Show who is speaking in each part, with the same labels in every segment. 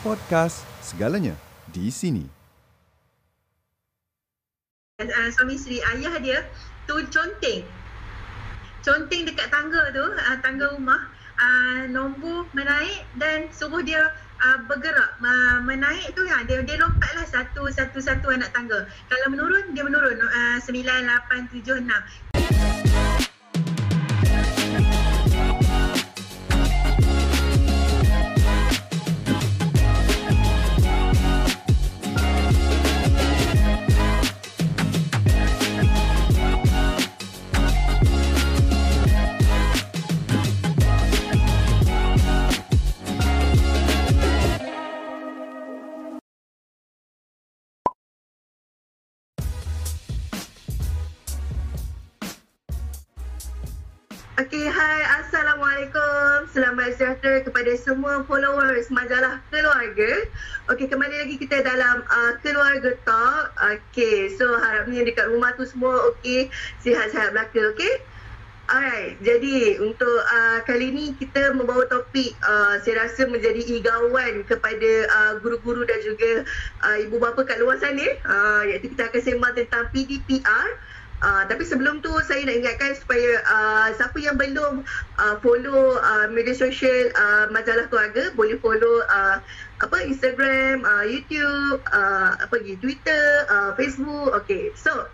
Speaker 1: Podcast segalanya di sini.
Speaker 2: uh, suami isteri ayah dia tu conteng conteng dekat tangga tu uh, tangga rumah uh, nombor menaik dan suruh dia uh, bergerak. Uh, menaik tu ya dia dia lompat lah satu satu satu anak tangga. Kalau menurun dia menurun uh, 9 8 7 6 Selamat sejahtera kepada semua followers majalah Keluarga. Okey, kembali lagi kita dalam uh, Keluarga Talk. Okey, so harapnya dekat rumah tu semua okey, sihat-sihat belaka, okey? Alright, jadi untuk uh, kali ni kita membawa topik uh, saya rasa menjadi igawan kepada uh, guru-guru dan juga uh, ibu bapa kat luar sana uh, iaitu kita akan sembang tentang PDPR Uh, tapi sebelum tu saya nak ingatkan supaya uh, siapa yang belum uh, follow uh, media sosial uh, majalah keluarga boleh follow uh, apa Instagram, uh, YouTube, uh, apa lagi Twitter, uh, Facebook. Okay, so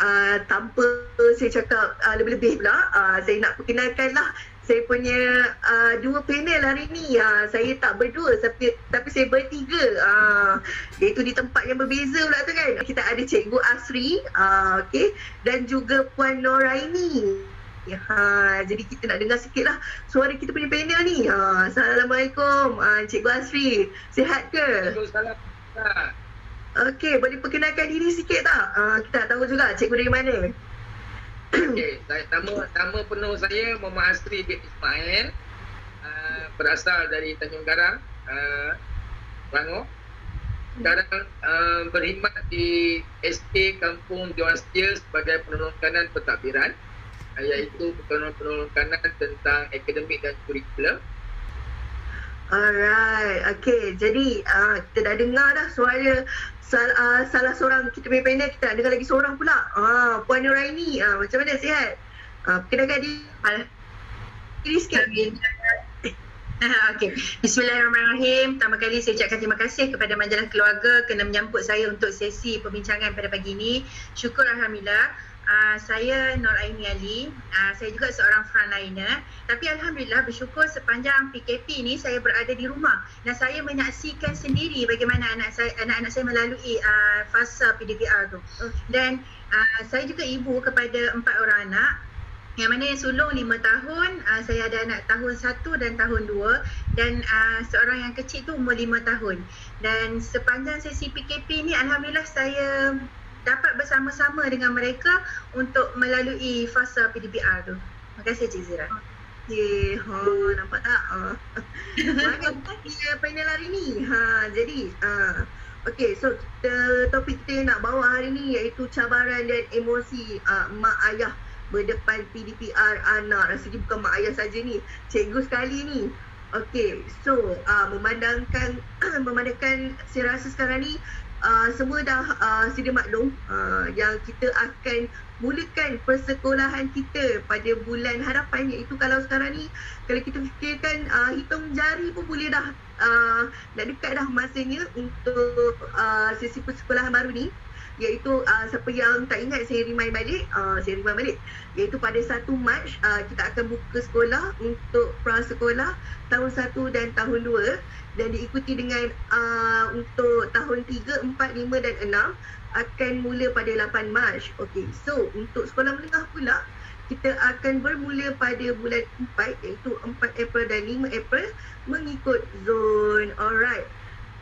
Speaker 2: uh, tanpa saya cakap uh, lebih-lebih pula, uh, saya nak perkenalkan lah saya punya uh, dua panel hari ni uh, saya tak berdua tapi tapi saya bertiga uh, iaitu di tempat yang berbeza pula tu kan kita ada cikgu Asri uh, okey dan juga puan Noraini Ya, ha, jadi kita nak dengar sikit lah suara kita punya panel ni. Ha, Assalamualaikum uh, Cikgu Asri. Sihat ke?
Speaker 3: Waalaikumsalam.
Speaker 2: Okey, boleh perkenalkan diri sikit tak? Uh, kita nak tahu juga cikgu dari mana.
Speaker 3: Okey, nama nama penuh saya Muhammad Asri bin Ismail. Uh, berasal dari Tanjung Garang, uh, Selangor. Sekarang uh, berkhidmat di SK Kampung Dewan Setia sebagai penolong kanan pentadbiran uh, iaitu penolong kanan tentang akademik dan kurikulum.
Speaker 2: Alright, okay. Jadi uh, kita dah dengar dah suara sal, uh, salah seorang kita punya panel. Kita nak dengar lagi seorang pula. Uh, Puan Nuraini, uh, macam mana sihat? Uh, perkenalkan diri. Diri sikit.
Speaker 4: Okey. Bismillahirrahmanirrahim. Pertama kali saya ucapkan terima kasih kepada majalah keluarga kerana menyambut saya untuk sesi perbincangan pada pagi ini. Syukur Alhamdulillah. Uh, saya Nur Aini Ali. Uh, saya juga seorang frontliner. Tapi Alhamdulillah bersyukur sepanjang PKP ini saya berada di rumah. Dan saya menyaksikan sendiri bagaimana anak saya, anak-anak saya melalui uh, fasa PDPR tu. Dan uh, saya juga ibu kepada empat orang anak yang mana yang sulung lima tahun, uh, saya ada anak tahun satu dan tahun dua dan uh, seorang yang kecil tu umur lima tahun. Dan sepanjang sesi PKP ni Alhamdulillah saya dapat bersama-sama dengan mereka untuk melalui fasa PDPR tu. Terima kasih Cik Zira.
Speaker 2: Okay, ha, nampak tak? Semangat kita panel hari ni. Ha, jadi, uh, okay, so kita, topik kita nak bawa hari ni iaitu cabaran dan emosi uh, mak ayah berdepan PDPR anak. Rasanya bukan mak ayah saja ni. Cikgu sekali ni. Okay, so uh, memandangkan memandangkan saya rasa sekarang ni uh, semua dah uh, sedia maklum uh, yang kita akan mulakan persekolahan kita pada bulan harapan iaitu kalau sekarang ni kalau kita fikirkan uh, hitung jari pun boleh dah uh, dah dekat dah masanya untuk uh, sesi persekolahan baru ni iaitu uh, siapa yang tak ingat saya remind balik uh, saya remind balik iaitu pada 1 Mac uh, kita akan buka sekolah untuk prasekolah tahun 1 dan tahun 2 dan diikuti dengan uh, untuk tahun 3, 4, 5 dan 6 akan mula pada 8 Mac. Okey. So, untuk sekolah menengah pula kita akan bermula pada bulan 4 iaitu 4 April dan 5 April mengikut zone. Alright.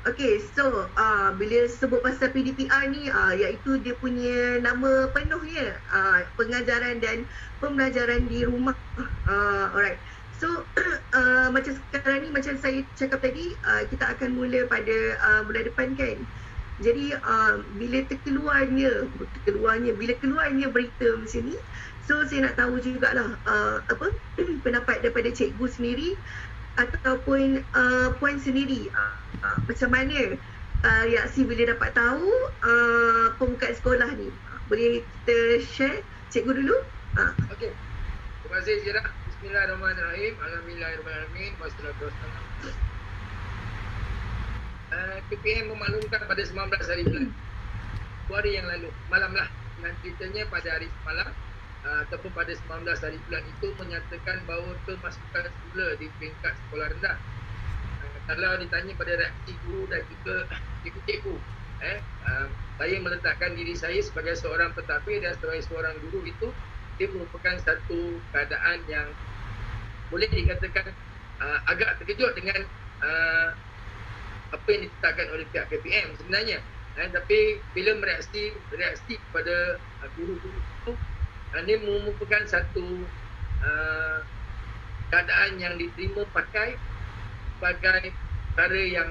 Speaker 2: Okay, so uh, bila sebut pasal PDPR ni uh, iaitu dia punya nama penuhnya uh, pengajaran dan pembelajaran di rumah. Uh, alright. So uh, macam sekarang ni macam saya cakap tadi uh, kita akan mula pada uh, bulan depan kan. Jadi uh, bila terkeluarnya terkeluarnya bila keluarnya berita macam ni so saya nak tahu jugalah uh, apa pendapat daripada cikgu sendiri ataupun uh, puan sendiri uh, uh, macam mana uh, reaksi bila dapat tahu uh, pembukaan sekolah ni? Boleh kita share cikgu dulu? Uh.
Speaker 3: Okey. Terima kasih Zira. Bismillahirrahmanirrahim. Alhamdulillahirrahmanirrahim. Wassalamualaikum. Uh, KPM memaklumkan pada 19 hari bulan. Dua hari yang lalu. Malam lah. Dan ceritanya pada hari semalam uh, ataupun pada 19 hari bulan itu menyatakan bahawa kemasukan semula di peringkat sekolah rendah. Kalau ditanya pada reaksi guru dan juga cikgu-cikgu, eh, uh, saya meletakkan diri saya sebagai seorang pentadbir dan sebagai seorang guru itu dia merupakan satu keadaan yang boleh dikatakan uh, agak terkejut dengan uh, apa yang ditetapkan oleh pihak KPM sebenarnya. Eh, tapi bila mereaksi reaksi kepada uh, guru-guru itu ini merupakan satu uh, keadaan yang diterima pakai sebagai perkara yang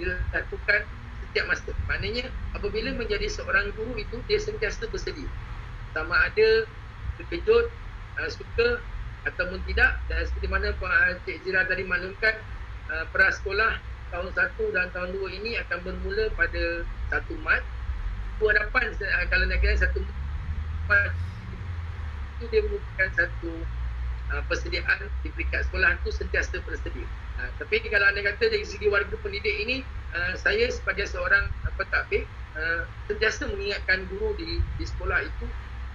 Speaker 3: dilakukan setiap masa maknanya apabila menjadi seorang guru itu dia sentiasa bersedia sama ada terkejut uh, suka ataupun tidak dan seperti mana Pak Cik Zira tadi maklumkan uh, prasekolah tahun 1 dan tahun 2 ini akan bermula pada 1 Mac. Itu harapan uh, kalau nak kira 1 Mac itu dia merupakan satu uh, persediaan di peringkat sekolah itu sentiasa bersedia. Uh, tapi kalau anda kata dari segi warga pendidik ini, uh, saya sebagai seorang uh, pentadbir uh, sentiasa mengingatkan guru di, di sekolah itu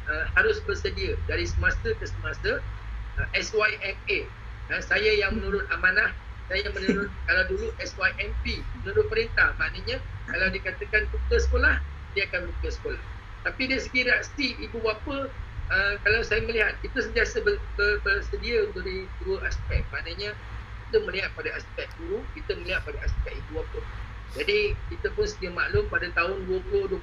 Speaker 3: uh, harus bersedia dari semasa ke semasa uh, SYMA. Uh, saya yang menurut amanah saya menurut kalau dulu SYMP menurut perintah. Maknanya kalau dikatakan buka sekolah dia akan buka sekolah. Tapi dari segi reaksi ibu bapa uh, kalau saya melihat kita sentiasa ber, ber, bersedia untuk dua aspek. Maknanya kita melihat pada aspek guru kita melihat pada aspek ibu bapa. Jadi kita pun sedia maklum pada tahun 2021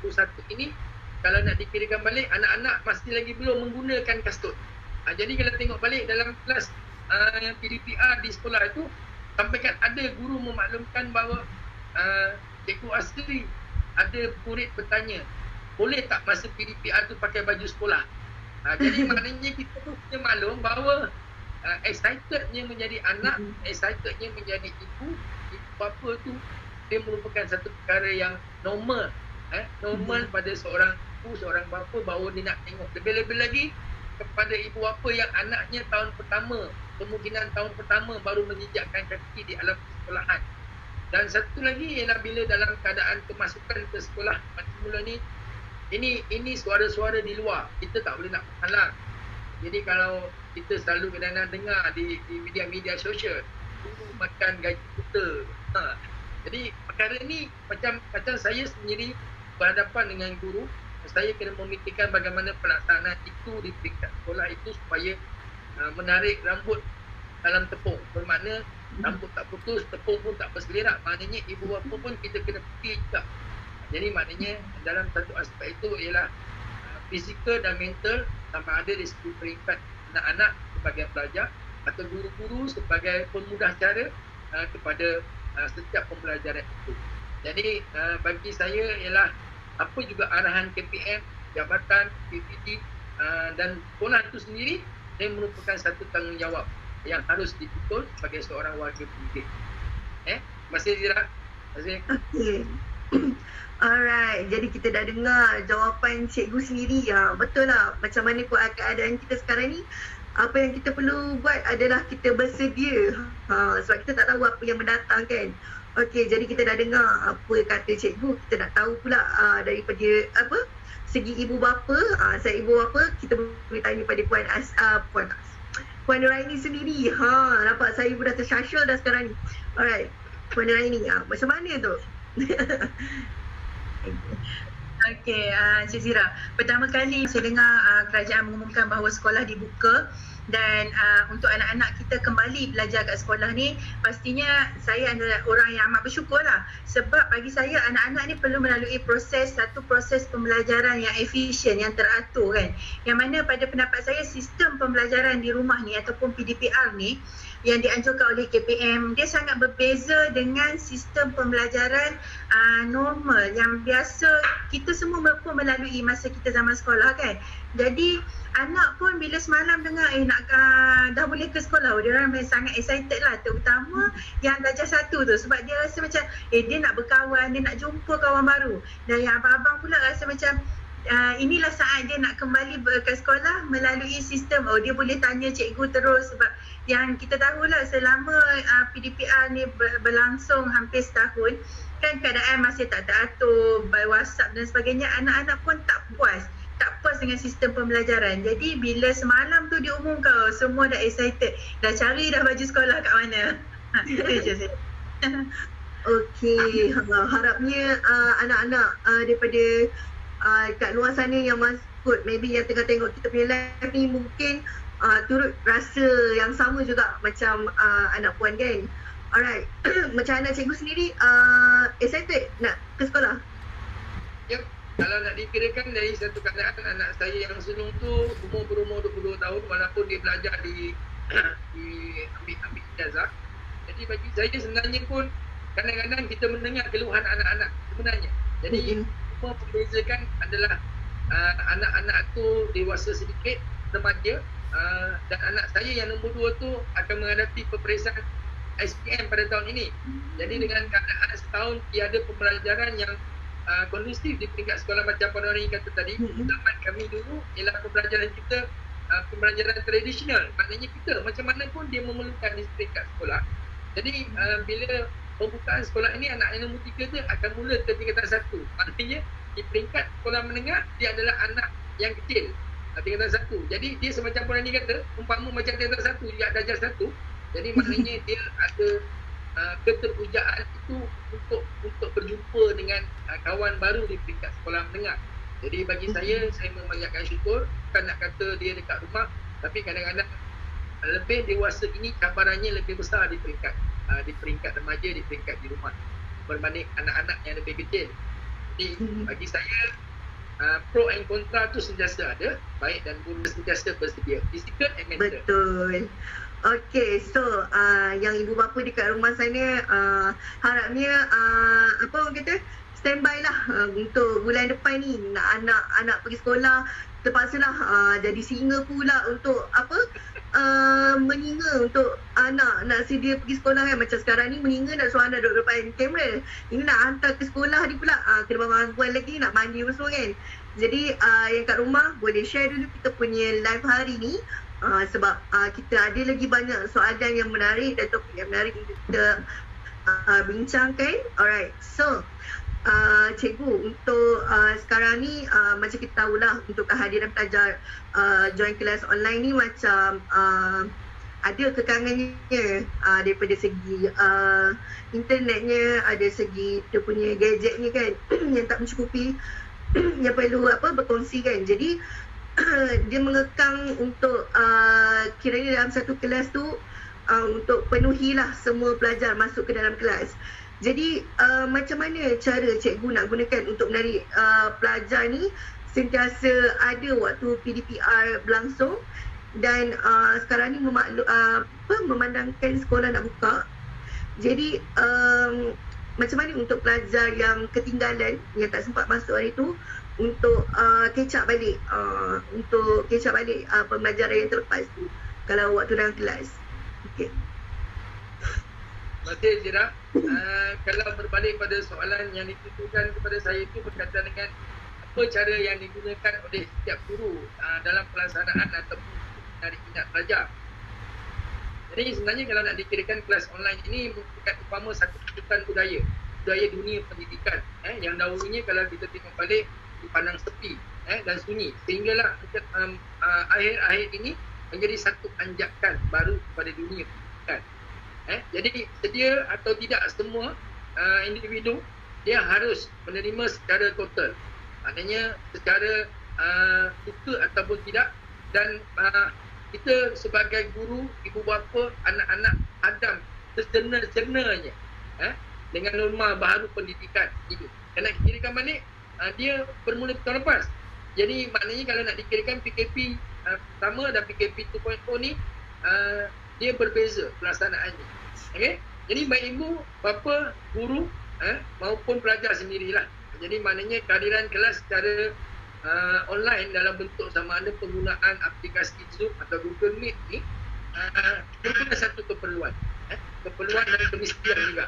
Speaker 3: ini kalau nak dikirakan balik anak-anak masih lagi belum menggunakan kasut uh, jadi kalau tengok balik dalam kelas uh, PDPR di sekolah itu sampaikan ada guru memaklumkan bahawa uh, cikgu asli ada murid bertanya boleh tak masa PDPR tu pakai baju sekolah? Uh, jadi maknanya kita tu punya maklum bahawa uh, excitednya menjadi anak mm-hmm. excitednya menjadi ibu ibu bapa tu dia merupakan satu perkara yang normal eh normal mm-hmm. pada seorang ibu seorang bapa bahawa dia nak tengok lebih-lebih lagi kepada ibu bapa yang anaknya tahun pertama kemungkinan tahun pertama baru menjejakkan kaki di alam sekolahan. Dan satu lagi ialah bila dalam keadaan kemasukan ke sekolah mula ni, ini ini suara-suara di luar. Kita tak boleh nak halang. Jadi kalau kita selalu kadang-kadang dengar di, di media-media sosial, guru makan gaji kita. Ha. Jadi perkara ni macam macam saya sendiri berhadapan dengan guru, saya kena memikirkan bagaimana pelaksanaan itu di tingkat sekolah itu supaya uh, menarik rambut dalam tepung. Bermakna rambut tak putus, tepung pun tak berselirak. Maknanya ibu bapa pun kita kena fikir juga. Jadi maknanya dalam satu aspek itu ialah uh, fizikal dan mental sama ada di peringkat anak-anak sebagai pelajar atau guru-guru sebagai pemudah cara uh, kepada uh, setiap pembelajaran itu. Jadi uh, bagi saya ialah apa juga arahan KPM, jabatan, PPD uh, dan sekolah itu sendiri dia merupakan satu tanggungjawab yang harus dipikul sebagai seorang warga pendidik. Eh, masih Zira? Masih?
Speaker 2: Okay. Alright, jadi kita dah dengar jawapan cikgu sendiri ya. Betul lah macam mana pun keadaan kita sekarang ni apa yang kita perlu buat adalah kita bersedia. Ha, sebab kita tak tahu apa yang mendatang kan. Okey, jadi kita dah dengar apa kata cikgu, kita nak tahu pula uh, daripada apa segi ibu bapa, uh, saya ibu bapa, kita boleh tanya pada puan As, uh, puan As. Puan Nuraini sendiri. Ha, nampak saya pun dah tersyashul dah sekarang ni. Alright. Puan Nuraini, ha, macam mana tu?
Speaker 4: Okey, uh, Cik Zira. Pertama kali saya dengar uh, kerajaan mengumumkan bahawa sekolah dibuka dan uh, untuk anak-anak kita kembali belajar kat sekolah ni pastinya saya adalah orang yang amat bersyukur lah sebab bagi saya anak-anak ni perlu melalui proses satu proses pembelajaran yang efisien yang teratur kan yang mana pada pendapat saya sistem pembelajaran di rumah ni ataupun PDPR ni yang dianjurkan oleh KPM dia sangat berbeza dengan sistem pembelajaran uh, normal yang biasa kita semua pun melalui masa kita zaman sekolah kan. Jadi anak pun bila semalam dengar eh nak uh, dah boleh ke sekolah? Dia orang sangat excited lah terutama yang darjah satu tu. Sebab dia rasa macam eh dia nak berkawan dia nak jumpa kawan baru. Dan yang abang-abang pula rasa macam uh, inilah saat dia nak kembali ke sekolah melalui sistem oh dia boleh tanya cikgu terus sebab yang kita tahulah selama uh, PDPR ni berlangsung hampir setahun kan keadaan masih tak teratur by WhatsApp dan sebagainya anak-anak pun tak puas tak puas dengan sistem pembelajaran. Jadi bila semalam tu diumumkan semua dah excited. Dah cari dah baju sekolah kat mana. Ha, itu je saya.
Speaker 2: Okey, harapnya uh, anak-anak uh, daripada uh, kat luar sana yang masuk maybe yang tengah tengok kita punya live ni mungkin uh, turut rasa yang sama juga macam uh, anak puan kan. Alright, macam mana cikgu sendiri uh, excited nak ke sekolah?
Speaker 3: Yep kalau nak dikirakan dari satu keadaan anak saya yang sulung tu umur berumur 22 tahun walaupun dia belajar di di ambil ambil ijazah jadi bagi saya sebenarnya pun kadang-kadang kita mendengar keluhan anak-anak sebenarnya jadi mm-hmm. Apa membezakan adalah uh, anak-anak tu dewasa sedikit remaja uh, dan anak saya yang nombor dua tu akan menghadapi peperiksaan SPM pada tahun ini. Jadi dengan keadaan setahun tiada pembelajaran yang uh, kondusif di peringkat sekolah macam Puan Nori kata tadi mm-hmm. zaman kami dulu ialah pembelajaran kita uh, pembelajaran tradisional. Maknanya kita macam mana pun dia memerlukan di peringkat sekolah. Jadi uh, bila pembukaan sekolah ini anak yang nombor tiga tu akan mula ke tingkatan satu maknanya di peringkat sekolah menengah dia adalah anak yang kecil tingkatan satu jadi dia semacam Puan Nori kata umpama macam tingkatan satu juga darjah satu jadi maknanya dia ada uh, keterpujaan itu untuk untuk berjumpa dengan uh, kawan baru di peringkat sekolah menengah. Jadi bagi hmm. saya, saya membanyakkan syukur. Bukan nak kata dia dekat rumah, tapi kadang-kadang lebih dewasa ini cabarannya lebih besar di peringkat uh, di peringkat remaja, di peringkat di rumah berbanding anak-anak yang lebih kecil. Jadi hmm. bagi saya, uh, pro and kontra tu sentiasa ada, baik dan buruk sentiasa bersedia. Physical and mental.
Speaker 2: Betul. Okay, so uh, yang ibu bapa dekat rumah sana uh, harapnya uh, apa orang kata standby lah uh, untuk bulan depan ni nak anak anak pergi sekolah terpaksa lah uh, jadi singa pula untuk apa uh, meninga untuk anak. Nak sedia pergi sekolah kan macam sekarang ni meninga nak suruh anak duduk depan kamera. Ini nak hantar ke sekolah ni pula. Uh, kena bangun lagi nak mandi semua kan. Jadi uh, yang kat rumah boleh share dulu kita punya live hari ni. Uh, sebab uh, kita ada lagi banyak soalan yang menarik dan topik yang menarik kita uh, bincangkan. Alright, so uh, cikgu untuk uh, sekarang ni uh, macam kita tahulah untuk kehadiran pelajar uh, join kelas online ni macam uh, ada kekangannya uh, daripada segi uh, internetnya, ada segi dia punya gadgetnya kan yang tak mencukupi yang perlu apa berkongsi kan. Jadi dia mengekang untuk uh, kiranya dalam satu kelas tu uh, untuk penuhilah semua pelajar masuk ke dalam kelas. Jadi uh, macam mana cara cikgu nak gunakan untuk menarik uh, pelajar ni? Sentiasa ada waktu PDPR berlangsung dan uh, sekarang ni memakluk, uh, apa, memandangkan sekolah nak buka. Jadi um, macam mana untuk pelajar yang ketinggalan yang tak sempat masuk hari tu untuk uh, catch up balik uh, untuk catch up balik uh, pembelajaran yang terlepas tu? Kalau waktu dalam kelas. Okey
Speaker 3: Kasih Zira. Uh, kalau berbalik pada soalan yang ditujukan kepada saya itu berkaitan dengan apa cara yang digunakan oleh setiap guru uh, dalam pelaksanaan ataupun menarik minat pelajar. Jadi sebenarnya kalau nak dikirakan kelas online ini merupakan umpama satu kejutan budaya, budaya dunia pendidikan. Eh, yang dahulunya kalau kita tengok balik dipandang sepi eh, dan sunyi sehinggalah um, uh, akhir-akhir ini menjadi satu anjakan baru kepada dunia kan eh, jadi sedia atau tidak semua uh, individu dia harus menerima secara total maknanya secara uh, suka ataupun tidak dan uh, kita sebagai guru, ibu bapa, anak-anak Adam secerna-cernanya eh, dengan norma baru pendidikan itu. Kena kirakan balik uh, dia bermula tahun lepas. Jadi maknanya kalau nak dikirakan PKP uh, pertama dan PKP 2.0 ni uh, dia berbeza pelaksanaannya. Okey? Jadi baik ibu, bapa, guru eh, maupun pelajar sendirilah. Jadi maknanya kehadiran kelas secara uh, online dalam bentuk sama ada penggunaan aplikasi Zoom atau Google Meet ni uh, merupakan satu keperluan. Eh, keperluan dan kemestian juga.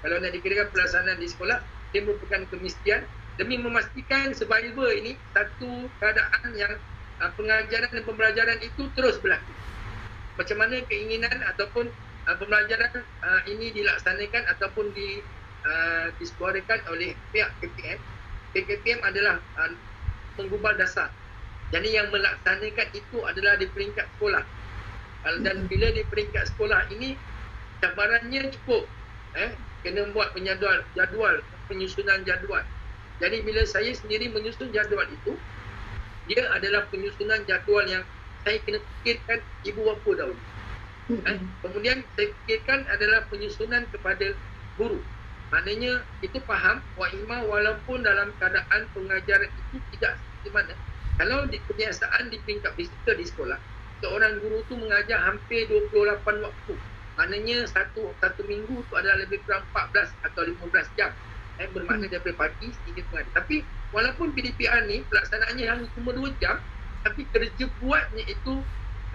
Speaker 3: Kalau nak dikirakan pelaksanaan di sekolah, dia merupakan kemestian demi memastikan survival ini satu keadaan yang uh, pengajaran dan pembelajaran itu terus berlaku. Macam mana keinginan ataupun uh, pembelajaran uh, ini dilaksanakan ataupun di uh, disuarakan oleh pihak KPM. KPM adalah uh, menggubal dasar. Jadi yang melaksanakan itu adalah di peringkat sekolah. Uh, dan bila di peringkat sekolah ini cabarannya cukup. Eh, kena buat penyadual jadual penyusunan jadual. Jadi bila saya sendiri menyusun jadual itu, dia adalah penyusunan jadual yang saya kena fikirkan ibu bapa dahulu. Eh, kemudian saya fikirkan adalah penyusunan kepada guru. Maknanya itu faham Wa'imah walaupun dalam keadaan pengajaran itu tidak seperti mana. Kalau di kebiasaan di peringkat fizikal di sekolah, seorang guru tu mengajar hampir 28 waktu. Maknanya satu satu minggu tu adalah lebih kurang 14 atau 15 jam. Eh, bermakna
Speaker 2: Hmm.
Speaker 3: daripada pagi hingga tengah hari. Tapi walaupun PDPR ni pelaksanaannya hanya cuma 2 jam, tapi kerja buatnya itu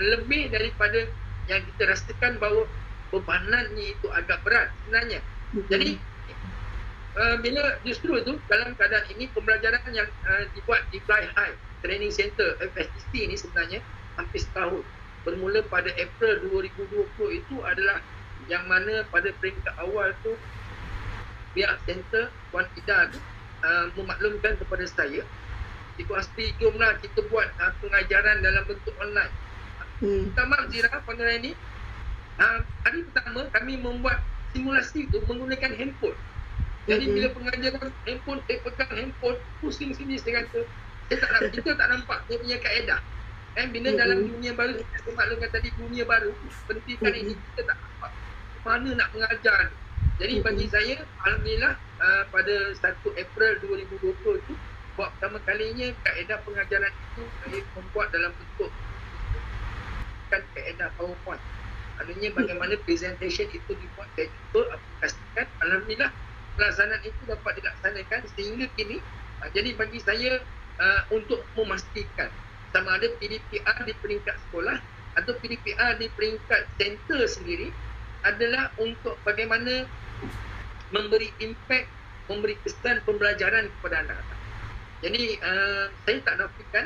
Speaker 3: lebih daripada yang kita rasakan bahawa bebanannya itu agak berat sebenarnya. Jadi uh, bila justru itu dalam keadaan ini pembelajaran yang uh, dibuat di Fly High Training Center FSTC ini sebenarnya hampir setahun. Bermula pada April 2020 itu adalah yang mana pada peringkat awal tu pihak center Wan Ida tu uh, memaklumkan kepada saya Cikgu Asri jomlah kita buat uh, pengajaran dalam bentuk online.
Speaker 2: Hmm.
Speaker 3: Pertama Zira pada hari ini uh, hari pertama kami membuat simulasi tu menggunakan handphone. Jadi
Speaker 2: Mhm.
Speaker 3: bila pengajaran handphone, saya pegang handphone, pusing sini saya kata, saya tak nampak, kita tak nampak dia punya kaedah. Eh, bila
Speaker 2: Mhm.
Speaker 3: dalam dunia baru, saya maklumkan tadi dunia baru, pendidikan
Speaker 2: Mhm.
Speaker 3: ini kita tak nampak mana nak mengajar. Jadi
Speaker 2: Mhm.
Speaker 3: bagi saya, Alhamdulillah uh, pada 1 April 2020 tu, buat pertama kalinya kaedah pengajaran itu saya membuat dalam bentuk kan kaedah PowerPoint. Maknanya bagaimana presentation itu dibuat saya cuba aplikasikan. Alhamdulillah pelaksanaan itu dapat dilaksanakan sehingga kini. Uh, jadi bagi saya uh, untuk memastikan sama ada PDPR di peringkat sekolah atau PDPR di peringkat center sendiri adalah untuk bagaimana memberi impact, memberi kesan pembelajaran kepada anak-anak. Jadi uh, saya tak nafikan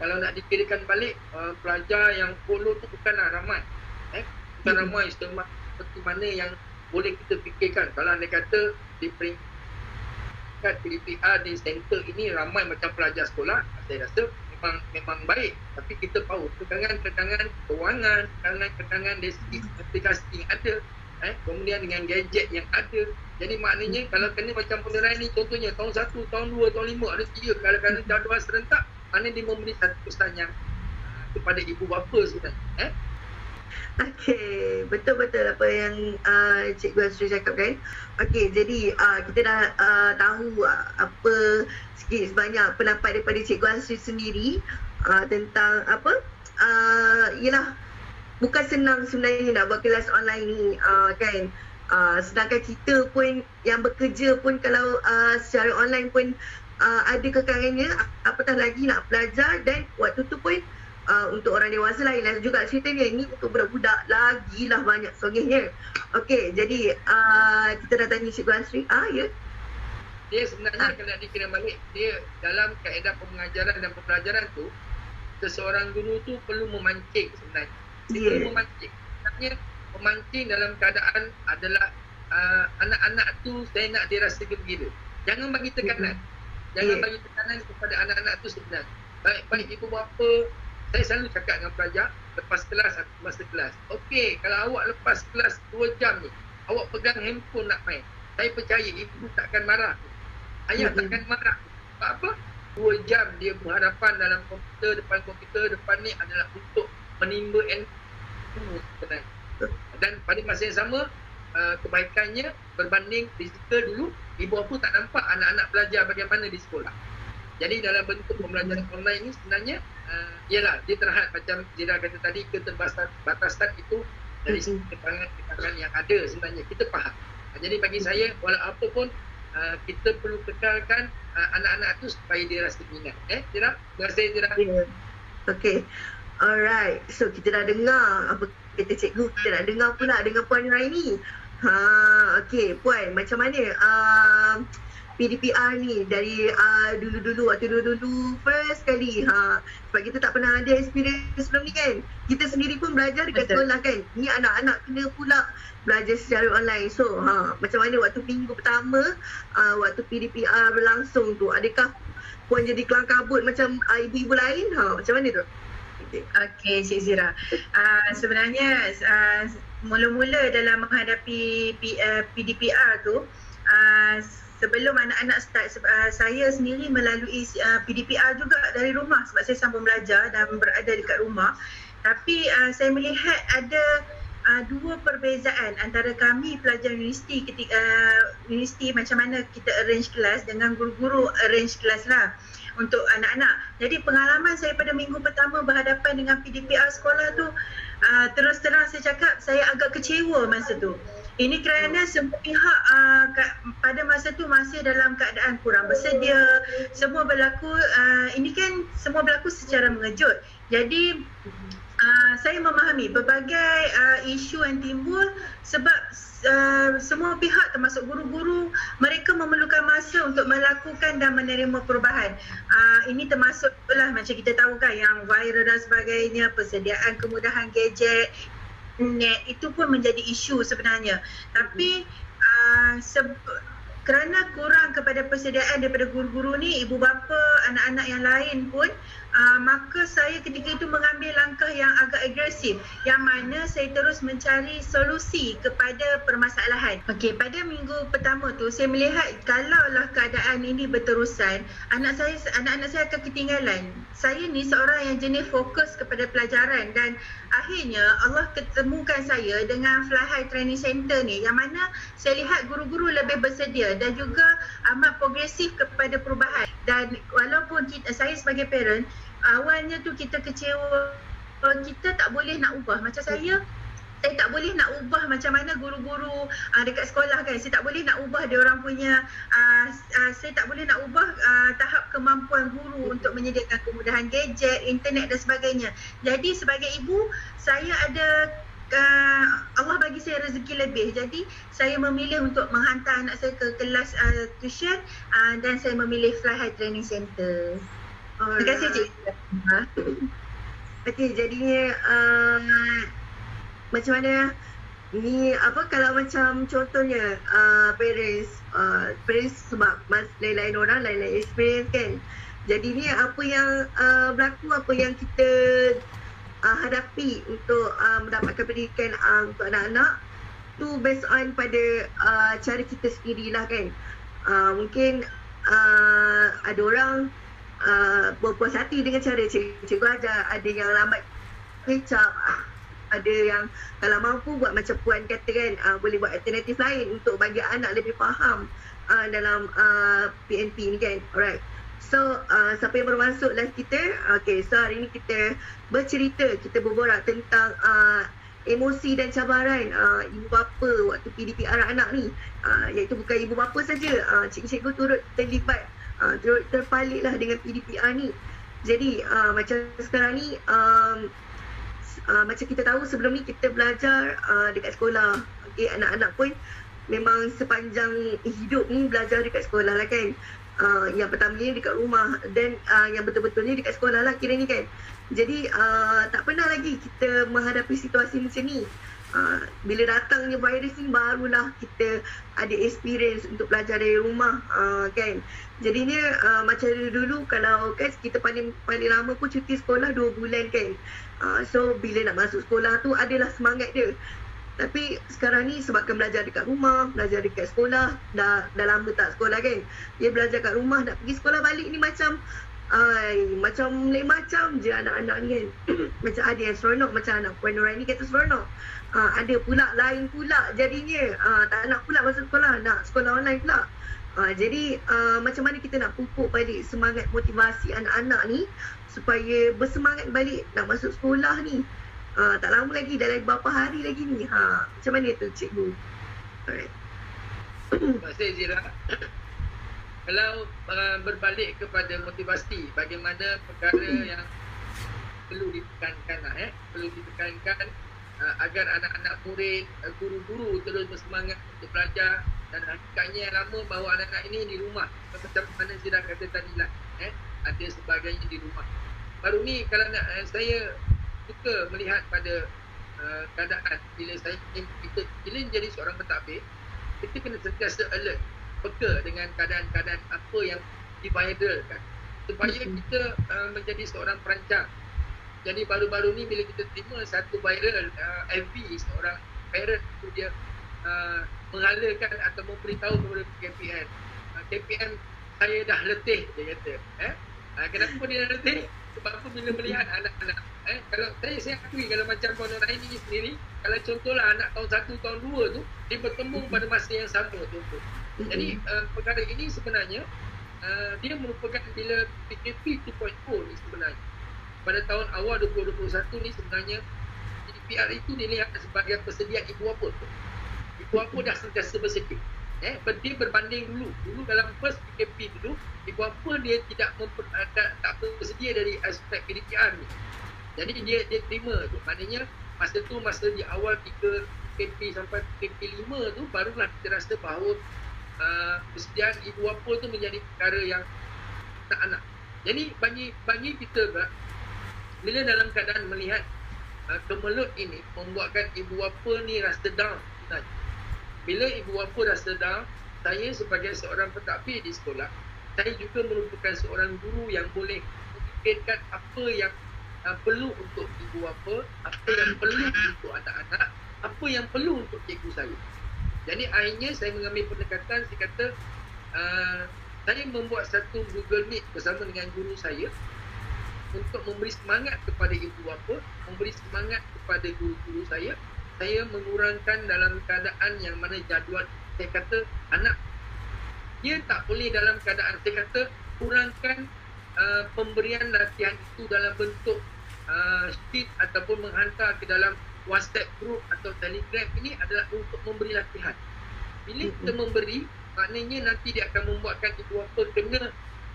Speaker 3: kalau nak dikirakan balik uh, pelajar yang follow tu bukanlah ramai. Eh? Bukan
Speaker 2: Mhm.
Speaker 3: ramai setengah seperti mana yang boleh kita fikirkan. Kalau anda kata di peringkat PDPR di center ini ramai macam pelajar sekolah, saya rasa memang memang baik. Tapi kita tahu kekangan-kekangan kewangan, kekangan-kekangan dari segi aplikasi yang ada, eh, kemudian dengan gadget yang ada. Jadi maknanya kalau kena macam penilaian ni contohnya tahun 1, tahun 2, tahun 5 ada 3 kadang-kadang jadual serentak mana dia memberi satu pesan yang uh, kepada ibu bapa sebenarnya eh?
Speaker 2: Okey, betul-betul apa yang uh, Cikgu Asri cakap kan. Okey, jadi uh, kita dah uh, tahu uh, apa sikit sebanyak pendapat daripada Cikgu Asri sendiri uh, tentang apa? Uh, yelah bukan senang sebenarnya nak buat kelas online ni uh, kan. Uh, sedangkan kita pun yang bekerja pun kalau uh, secara online pun uh, ada kekangannya apatah lagi nak belajar dan waktu tu pun uh, untuk orang dewasa lain lah juga ceritanya ini untuk budak-budak lagi lah banyak songehnya. Okey, jadi uh, kita dah tanya Cikgu Asri. Ah, ya.
Speaker 3: dia sebenarnya
Speaker 2: Ah.
Speaker 3: kena dikira balik dia dalam kaedah pengajaran dan pembelajaran tu seseorang guru tu perlu memancing sebenarnya dia
Speaker 2: Ya.
Speaker 3: perlu memancing. Sebenarnya memancing dalam keadaan adalah uh, anak-anak tu saya nak dia rasa gembira jangan bagi tekanan. Jangan
Speaker 2: Ya.
Speaker 3: bagi tekanan kepada anak-anak tu sebenarnya. Baik baik ibu bapa saya selalu cakap dengan pelajar lepas kelas atau masa kelas. Okey kalau awak lepas kelas 2 jam ni awak pegang handphone nak main. Saya percaya ibu takkan marah. Ayah
Speaker 2: Mhm.
Speaker 3: takkan marah. Sebab apa? 2 jam dia berhadapan dalam komputer depan komputer depan ni adalah untuk menimba ilmu sebenarnya dan pada masa yang sama uh, kebaikannya berbanding fizikal dulu ibu bapa tak nampak anak-anak belajar bagaimana di sekolah jadi dalam bentuk pembelajaran online ni sebenarnya uh, ialah dia terhad macam Zira kata tadi keterbatasan batasan itu dari keterangan-keterangan yang ada sebenarnya kita faham. Ah, Jadi bagi saya walau apa pun uh, kita perlu kekalkan uh, anak-anak tu supaya dia rasa minat. Eh, Tira? Terima kasih Tira.
Speaker 2: Yeah. Okay. Alright. So kita dah dengar apa kata cikgu. Kita dah dengar pula dengan Puan Raini. Ha, okay. Puan, macam mana uh, PDPR ni dari uh, dulu-dulu waktu dulu-dulu first kali ha sebab kita tak pernah ada experience sebelum ni kan kita sendiri pun belajar dekat
Speaker 4: Betul.
Speaker 2: sekolah kan ni anak-anak kena pula belajar secara online so ha macam mana waktu minggu pertama uh, waktu PDPR berlangsung tu adakah puan jadi kelang kabut macam uh, ibu-ibu lain ha macam mana tu.
Speaker 4: Okey, Cik Zira. Uh, sebenarnya uh, mula-mula dalam menghadapi P, uh, PDPR tu, uh, sebelum anak-anak start, uh, saya sendiri melalui uh, PDPR juga dari rumah sebab saya sambung belajar dan berada dekat rumah. Tapi uh, saya melihat ada uh, dua perbezaan antara kami pelajar universiti ketika uh, universiti macam mana kita arrange kelas dengan guru-guru arrange kelas lah untuk anak-anak. Jadi pengalaman saya pada minggu pertama berhadapan dengan PDPR sekolah tu uh, terus terang saya cakap saya agak kecewa masa tu. Ini kerana semua pihak uh, kat, pada masa tu masih dalam keadaan kurang bersedia. Semua berlaku uh, ini kan semua berlaku secara mengejut. Jadi uh, saya memahami berbagai uh, isu yang timbul sebab uh, semua pihak termasuk guru-guru mereka memerlukan masa untuk melakukan dan menerima perubahan. Uh, ini termasuk lah macam kita tahu kan yang viral dan sebagainya, persediaan kemudahan gadget, net itu pun menjadi isu sebenarnya. Tapi uh, seb- kerana kurang kepada persediaan daripada guru-guru ni, ibu bapa, anak-anak yang lain pun uh, maka saya ketika itu mengambil langkah yang agak agresif yang mana saya terus mencari solusi kepada permasalahan. Okey, pada minggu pertama tu saya melihat kalaulah keadaan ini berterusan, anak saya anak-anak saya akan ketinggalan. Saya ni seorang yang jenis fokus kepada pelajaran dan akhirnya Allah ketemukan saya dengan High Training Center ni yang mana saya lihat guru-guru lebih bersedia dan juga amat progresif kepada perubahan dan walaupun kita, saya sebagai parent awalnya tu kita kecewa. Kita tak boleh nak ubah. Macam saya saya tak boleh nak ubah macam mana guru-guru uh, dekat sekolah kan. Saya tak boleh nak ubah dia orang punya uh, uh, saya tak boleh nak ubah uh, tahap kemampuan guru untuk menyediakan kemudahan gadget internet dan sebagainya. Jadi sebagai ibu saya ada uh, Allah bagi saya rezeki lebih. Jadi saya memilih untuk menghantar anak saya ke kelas uh, tuition uh, dan saya memilih Fly High Training Center terima kasih Cik.
Speaker 2: Okey, jadinya uh, macam mana? Ni apa kalau macam contohnya uh, parents uh, parents sebab mas lain-lain orang lain-lain experience kan. Jadi ni apa yang uh, berlaku apa yang kita uh, hadapi untuk uh, mendapatkan pendidikan uh, untuk anak-anak? Tu based on pada uh, cara kita sendirilah kan. Uh, mungkin uh, ada orang uh, berpuas hati dengan cara cikgu, cikgu ajar. Ada yang lambat kecap. Ada yang kalau mampu buat macam puan kata kan uh, boleh buat alternatif lain untuk bagi anak lebih faham uh, dalam uh, PNP ni kan. Alright. So uh, siapa yang baru masuk live kita Okay so hari ni kita bercerita Kita berborak tentang uh, emosi dan cabaran uh, ibu bapa waktu PDP anak-anak ni uh, Iaitu bukan ibu bapa saja uh, Cikgu-cikgu turut terlibat uh, Turut terpalit lah dengan PDPR ni Jadi uh, macam sekarang ni um, uh, Macam kita tahu sebelum ni kita belajar uh, dekat sekolah Okay anak-anak pun memang sepanjang hidup ni belajar dekat sekolah lah kan uh, yang pertama ni dekat rumah dan uh, yang betul-betulnya dekat sekolah lah kira ni kan. Jadi uh, tak pernah lagi kita menghadapi situasi macam ni. Uh, bila datangnya virus ni barulah kita ada experience untuk belajar dari rumah uh, kan. Jadinya uh, macam dulu kalau kan kita paling paling lama pun cuti sekolah 2 bulan kan. Uh, so bila nak masuk sekolah tu adalah semangat dia. Tapi sekarang ni sebabkan belajar dekat rumah, belajar dekat sekolah, dah, dah lama tak sekolah kan. Dia belajar kat rumah, nak pergi sekolah balik ni macam Ay, macam lain macam je anak-anak ni kan. macam ada yang seronok, macam anak Puan Nurai ni kata seronok. Uh, ada pula lain pula jadinya. Uh, tak nak pula masuk sekolah, nak sekolah online pula. Uh, jadi uh, macam mana kita nak pupuk balik semangat motivasi anak-anak ni supaya bersemangat balik nak masuk sekolah ni. Uh, tak lama lagi, dah lagi berapa hari lagi ni. Ha, macam mana tu cikgu? Alright.
Speaker 3: Terima kasih Zira. Kalau uh, berbalik kepada motivasi, bagaimana perkara yang perlu ditekankan lah, eh? perlu ditekankan uh, agar anak-anak murid, uh, guru-guru terus bersemangat untuk belajar dan hakikatnya yang lama bahawa anak-anak ini di rumah. Macam mana Zira kata tadi lah eh? ada sebagainya di rumah. Baru ni kalau nak uh, saya suka melihat pada uh, keadaan. Bila saya kita bila menjadi seorang pentadbir kita kena sentiasa alert peka dengan keadaan-keadaan apa yang diviralkan supaya kita uh, menjadi seorang perancang jadi baru-baru ni bila kita terima satu viral uh, FB seorang parent tu dia uh, menghalakan atau memberitahu kepada KPN uh, KPN saya dah letih dia kata eh? Uh, kenapa dia dah letih? Sebab apa bila melihat anak-anak eh kalau saya saya akui kalau macam Puan ni sendiri kalau contohlah anak tahun satu tahun dua tu dia bertemu pada masa yang sama tu. Jadi uh, perkara ini sebenarnya uh, dia merupakan bila PKP 2.0 ni sebenarnya pada tahun awal 2021 ni sebenarnya GDPR itu dilihat sebagai persediaan ibu apa tu. Ibu apa dah sentiasa bersedia. Eh, dia berbanding dulu. Dulu dalam first PKP dulu, ibu apa dia tidak memper, tak, tak bersedia dari aspek GDPR ni. Jadi dia dia terima tu. Maknanya masa tu masa di awal 3 PKP sampai PKP 5 tu barulah kita rasa bahawa uh, persediaan ibu apa tu menjadi perkara yang tak nak. Jadi bagi bagi kita bila dalam keadaan melihat uh, kemelut ini membuatkan ibu bapa ni rasa down sebenarnya. Bila ibu bapa rasa down, saya sebagai seorang pentadbir di sekolah, saya juga merupakan seorang guru yang boleh memikirkan apa yang uh, perlu untuk ibu bapa, apa yang perlu untuk anak-anak, apa yang perlu untuk cikgu saya. Jadi akhirnya saya mengambil pendekatan, saya kata, uh, saya membuat satu Google Meet bersama dengan guru saya untuk memberi semangat kepada ibu bapa, memberi semangat kepada guru-guru saya, saya mengurangkan dalam keadaan yang mana jadual. Saya kata anak dia tak boleh dalam keadaan. Saya kata kurangkan uh, pemberian latihan itu dalam bentuk uh, sheet ataupun menghantar ke dalam WhatsApp group atau Telegram. Ini adalah untuk memberi latihan. Bila kita memberi, maknanya nanti dia akan membuatkan ibu bapa kena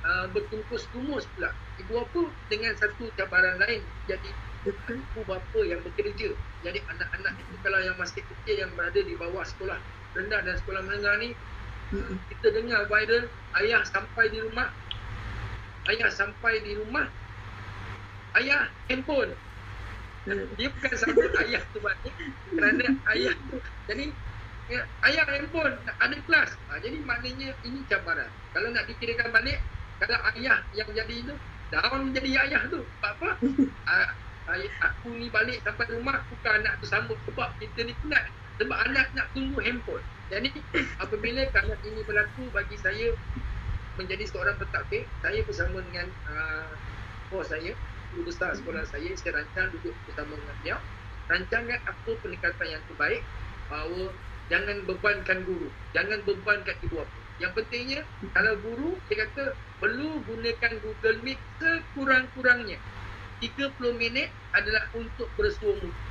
Speaker 3: uh, bertungkus lumus pula. Ibu bapa dengan satu cabaran lain. Jadi ibu bapa yang bekerja. Jadi anak-anak itu kalau yang masih kecil yang berada di bawah sekolah rendah dan sekolah menengah ni kita dengar viral ayah sampai di rumah ayah sampai di rumah ayah handphone. Dia bukan sambut ayah tu maknanya kerana ayah tu jadi ya, ayah handphone ada kelas. Ha, jadi maknanya ini cabaran. Kalau nak dikirakan balik kalau ayah yang jadi itu down menjadi ayah tu sebab apa. Uh, aku ni balik sampai rumah bukan anak tu sambut sebab kita ni penat. Sebab anak nak tunggu handphone. Jadi apabila kalau ini berlaku bagi saya menjadi seorang pentadbir saya bersama dengan uh, bos saya guru besar sekolah saya saya rancang duduk bersama dengan dia. Rancangan apa pendekatan yang terbaik? Bahawa jangan bebankan guru jangan bebankan ibu bapa yang pentingnya kalau guru dia kata perlu gunakan Google Meet sekurang-kurangnya. 30 minit adalah untuk bersua muka.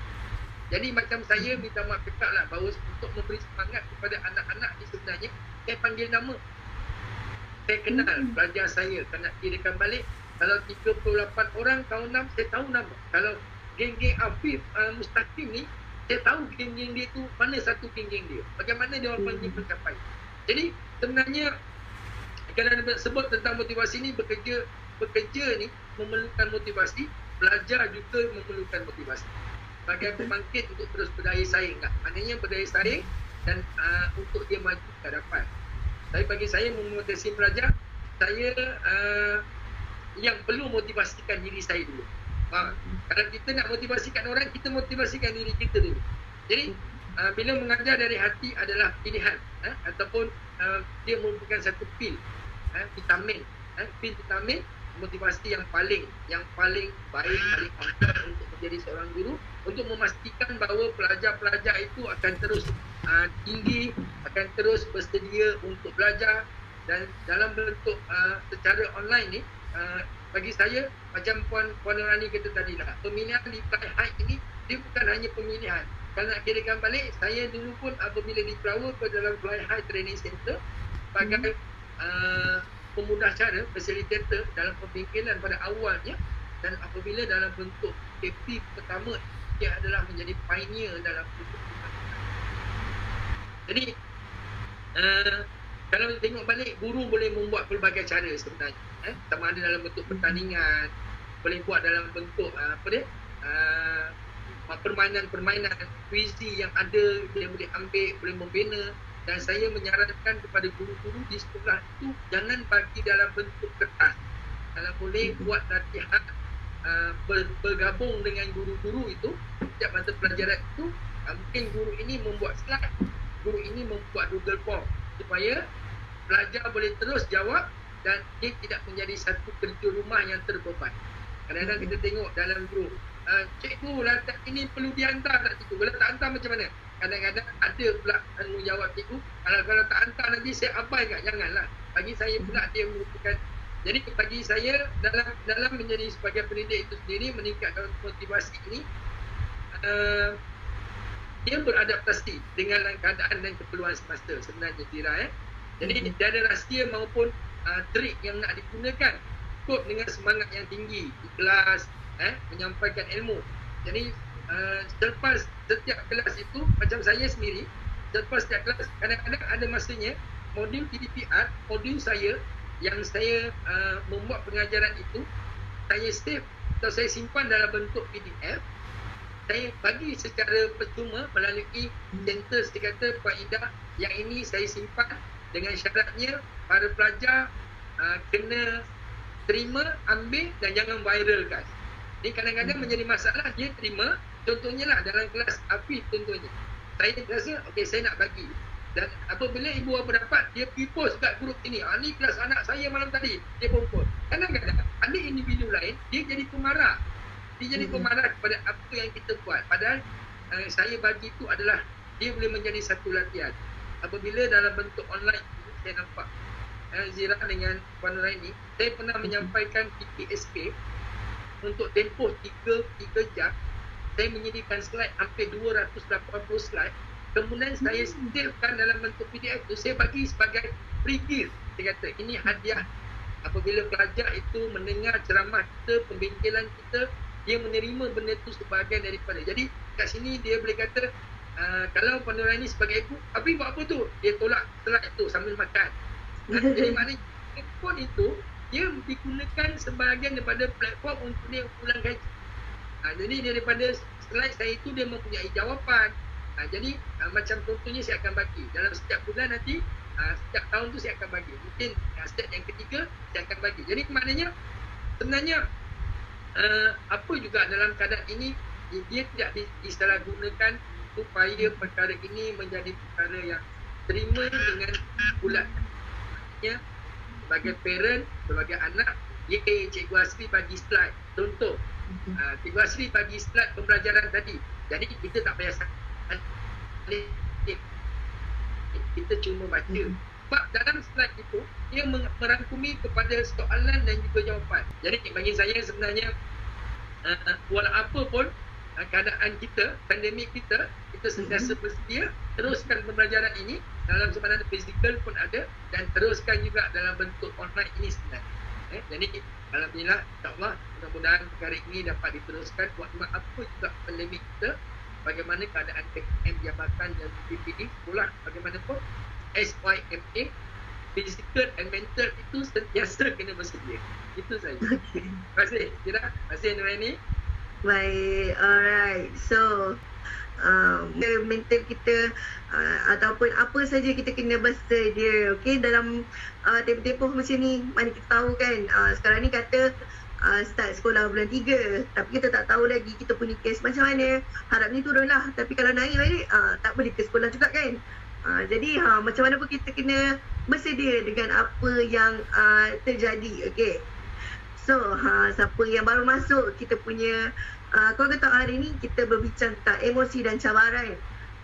Speaker 3: Jadi macam saya minta maaf cakap lah bahawa untuk memberi semangat kepada anak-anak ni sebenarnya saya panggil nama. Saya kenal hmm. pelajar saya nak kirakan balik kalau 38 orang tahun 6 saya tahu nama. Kalau geng-geng Afif uh, Mustaqim ni saya tahu geng-geng dia tu mana satu geng-geng dia. Bagaimana dia orang panggil hmm. mencapai. Jadi sebenarnya kalau sebut tentang motivasi ni bekerja bekerja ni memerlukan motivasi belajar juga memerlukan motivasi. Sebagai pembangkit untuk terus berdaya saing tak? maknanya berdaya saing dan uh, untuk dia maju ke hadapan. Tapi bagi saya memotivasi pelajar saya uh, yang perlu motivasikan diri saya dulu. Ha, kalau kita nak motivasikan orang kita motivasikan diri kita dulu. Jadi uh, bila mengajar dari hati adalah pilihan uh, ataupun uh, dia merupakan satu pil eh, vitamin eh, pil vitamin motivasi yang paling yang paling baik paling ampuh untuk menjadi seorang guru untuk memastikan bahawa pelajar-pelajar itu akan terus uh, tinggi akan terus bersedia untuk belajar dan dalam bentuk uh, secara online ni uh, bagi saya macam Puan Puan Nurani kata tadi lah pemilihan di High ini dia bukan hanya pemilihan kalau nak kirakan balik saya dulu pun apabila di Flower ke dalam Fly High Training Center sebagai hmm. uh, pemudah cara facilitator dalam pembingkilan pada awalnya dan apabila dalam bentuk KP pertama dia adalah menjadi pioneer dalam bentuk jadi uh, kalau tengok balik guru boleh membuat pelbagai cara sebenarnya eh sama ada dalam bentuk pertandingan boleh buat dalam bentuk uh, apa dia uh, permainan-permainan puisi yang ada dia boleh ambil boleh membina. Dan saya menyarankan kepada guru-guru di sekolah itu jangan bagi dalam bentuk kertas. Kalau boleh buat latihan uh, bergabung dengan guru-guru itu setiap mata pelajaran itu uh, mungkin guru ini membuat slide guru ini membuat Google Form supaya pelajar boleh terus jawab dan dia tidak menjadi satu kerja rumah yang terbeban. Kadang-kadang kita tengok dalam grup, uh, cikgu letak ini perlu dihantar tak cikgu? Kalau tak hantar macam mana? Kadang-kadang ada pula jawab cikgu, kalau, kalau tak hantar nanti saya abaikan. Janganlah. Bagi saya pula dia merupakan jadi bagi saya dalam dalam menjadi sebagai pendidik itu sendiri meningkatkan motivasi ini uh, dia beradaptasi dengan keadaan dan keperluan semasa sebenarnya Tira eh. Jadi hmm. tiada rahsia maupun uh, trik yang nak digunakan ikut dengan semangat yang tinggi kelas eh, menyampaikan ilmu. Jadi uh, selepas setiap kelas itu macam saya sendiri selepas setiap kelas kadang-kadang ada masanya modul PDPR, modul saya yang saya uh, membuat pengajaran itu saya save atau saya simpan dalam bentuk PDF saya bagi secara percuma melalui center saya kata Pak Ida yang ini saya simpan dengan syaratnya para pelajar uh, kena terima, ambil dan jangan viralkan. Ini kadang-kadang hmm. menjadi masalah dia terima, contohnya lah dalam kelas api contohnya. Saya rasa, okey saya nak bagi. Dan apabila ibu bapa dapat, dia pergi post kat grup ini. Ah, ni kelas anak saya malam tadi. Dia pun post. Kadang-kadang ada individu lain, dia jadi pemarah. Dia jadi hmm. pemarah kepada apa yang kita buat. Padahal uh, saya bagi itu adalah dia boleh menjadi satu latihan apabila dalam bentuk online saya nampak eh, Zira dengan Puan ini saya pernah menyampaikan PPSP untuk tempoh 3, 3 jam saya menyediakan slide hampir 280 slide kemudian saya hmm. sediakan dalam bentuk PDF itu saya bagi sebagai free gift saya kata ini hadiah apabila pelajar itu mendengar ceramah kita, pembengkelan kita dia menerima benda itu sebahagian daripada jadi kat sini dia boleh kata uh, kalau Pandora ini sebagai ibu, Abi buat apa tu? Dia tolak telak itu sambil makan. Jadi maknanya handphone itu dia digunakan sebahagian daripada platform untuk dia ulang kaji. Uh, jadi daripada slide saya itu dia mempunyai jawapan. Uh, jadi uh, macam contohnya saya akan bagi dalam setiap bulan nanti uh, setiap tahun tu saya akan bagi. Mungkin uh, step yang ketiga saya akan bagi. Jadi maknanya sebenarnya uh, apa juga dalam keadaan ini dia tidak disalahgunakan supaya perkara ini menjadi perkara yang terima dengan bulat. Ya, sebagai parent, sebagai anak, ya, Cikgu Asri bagi slide. Contoh, uh, Cikgu Asri bagi slide pembelajaran tadi. Jadi kita tak payah kita cuma baca. Hmm. Sebab dalam slide itu, ia merangkumi kepada soalan dan juga jawapan. Jadi bagi saya sebenarnya, uh, walau apa pun, uh, keadaan kita, pandemik kita, kita sentiasa mm-hmm. bersedia teruskan pembelajaran ini dalam sebenarnya fizikal pun ada dan teruskan juga dalam bentuk online ini sebenarnya. Eh, jadi Alhamdulillah, insyaAllah mudah-mudahan perkara ini dapat diteruskan buat apa juga pandemik kita bagaimana keadaan PKM Jabatan dan PPD sekolah bagaimanapun SYMA physical and mental itu sentiasa kena bersedia. Itu saja. Terima kasih. Tidak? Terima kasih Nurani.
Speaker 2: Baik, alright. So, uh, mental kita uh, ataupun apa saja kita kena bersedia okey? Dalam uh, tempoh-tempoh macam ni mana kita tahu kan? Uh, sekarang ni kata uh, start sekolah bulan 3 tapi kita tak tahu lagi kita punya kes macam mana. Harap ni turunlah tapi kalau naik balik uh, tak boleh ke sekolah juga kan? Uh, jadi uh, macam mana pun kita kena bersedia dengan apa yang uh, terjadi okey? So, ha, siapa yang baru masuk kita punya uh, kau kata hari ni kita berbincang tentang emosi dan cabaran